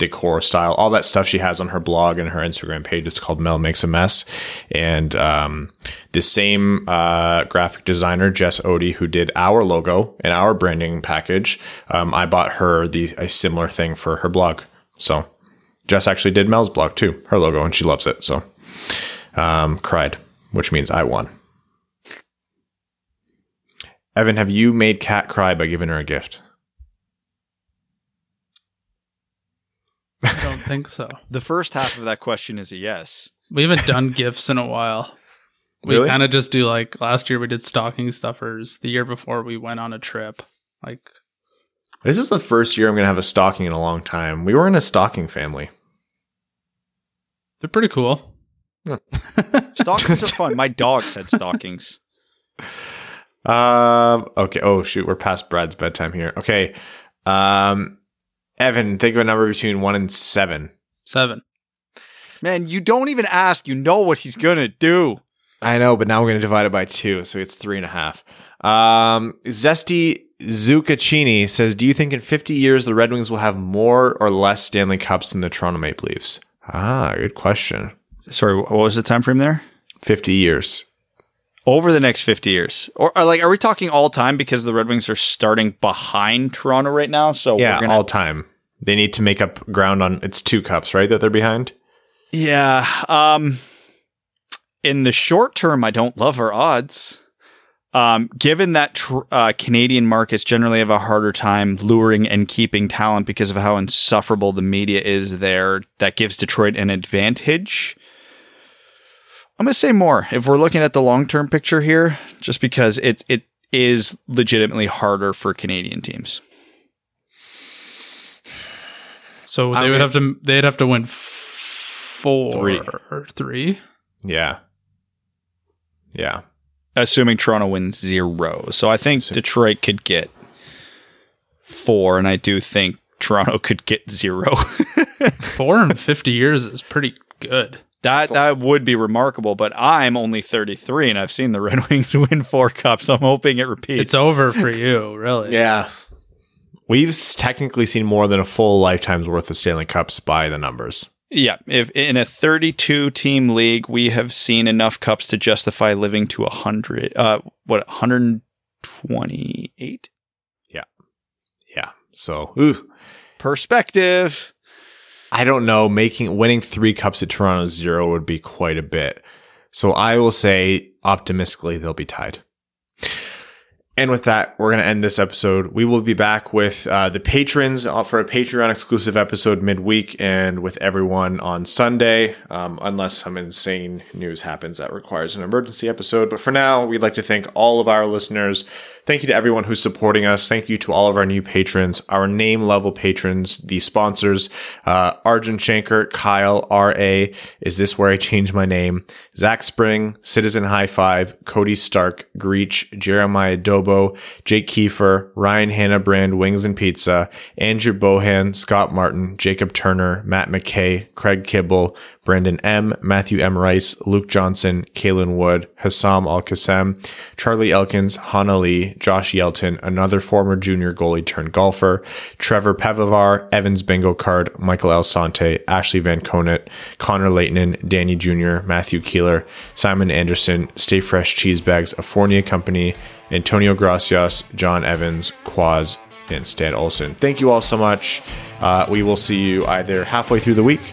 decor style, all that stuff she has on her blog and her Instagram page. It's called Mel Makes a Mess. And um, the same uh, graphic designer, Jess Odie, who did our logo and our branding package, um, I bought her the a similar thing for her blog. So Jess actually did Mel's blog too, her logo, and she loves it. So um, cried, which means I won. Evan, have you made Kat cry by giving her a gift? I don't think so. [LAUGHS] the first half of that question is a yes. We haven't done gifts in a while. We Really? kind of just do like last year we did stocking stuffers. The year before we went on a trip. Like This is the first year I'm going to have a stocking in a long time. We were in a stocking family. they're pretty cool. Yeah. Stockings are fun. My dogs had stockings. [LAUGHS] Um. Okay. Oh shoot, we're past Brad's bedtime here. Okay. Um. Evan, think of a number between one and seven. Seven. Man, you don't even ask. You know what he's gonna do. I know, but now we're going to divide it by two, so it's three and a half. Um. Zesty Zucchini says, "Do you think in 50 years the Red Wings will have more or less Stanley Cups than the Toronto Maple Leafs?" Ah, good question. Sorry, what was the time frame there? 50 years. Over the next fifty years, or, or like, are we talking all time? Because the Red Wings are starting behind Toronto right now. So Yeah, we're gonna, all time. They need to make up ground on. It's two cups, right? That they're behind. yeah. Um, in the short term, I don't love our odds. Um, given that tr- uh, Canadian markets generally have a harder time luring and keeping talent because of how insufferable the media is there, that gives Detroit an advantage. I'm going to say more if we're looking at the long term picture here, just because it it is legitimately harder for Canadian teams. So I'm they would gonna- have to they'd have to win f- four Three. or three. Yeah. Yeah. assuming Toronto wins zero. So I think Detroit could get four, and I do think Toronto [LAUGHS] could get zero. Four in 50 years is pretty good. That that would be remarkable. But I'm only 33, and I've seen the [LAUGHS] Red Wings win four cups. I'm hoping it repeats. It's over for you, really. [LAUGHS] Yeah. We've technically seen more than a full lifetime's worth of Stanley Cups by the numbers. Yeah, if in a 32 team league, we have seen enough cups to justify living to 100 uh what 128 Yeah. Yeah. So, ooh, perspective. I don't know. Making winning three cups at Toronto zero would be quite a bit. So I will say optimistically they'll be tied. And with that, we're going to end this episode. We will be back with uh, the patrons uh, for a Patreon exclusive episode midweek and with everyone on Sunday, um, unless some insane news happens that requires an emergency episode. But for now, we'd like to thank all of our listeners. Thank you to everyone who's supporting us. Thank you to all of our new patrons, our name level patrons, the sponsors, uh, Arjun Shankar, Kyle, R.A. Is This Where I Change My Name? Zach Spring, Citizen High Five, Cody Stark, Greach, Jeremiah Dobo, Jake Kiefer, Ryan Hanna Brand, Wings and Pizza, Andrew Bohan, Scott Martin, Jacob Turner, Matt McKay, Craig Kibble, Brandon M., Matthew M. Rice, Luke Johnson, Kalen Wood, Hassam Al Qassem, Charlie Elkins, Hana Lee, Josh Yelton, another former junior goalie turned golfer, Trevor Pevavar, Evans Bingo Card, Michael El Sante, Ashley Van Conant, Connor Leighton, Danny Jr., Matthew Keeler, Simon Anderson, Stay Fresh Cheese Bags, a Fournier Company, Antonio Gracias, John Evans, Quaz, and Stan Olson. Thank you all so much. Uh, we will see you either halfway through the week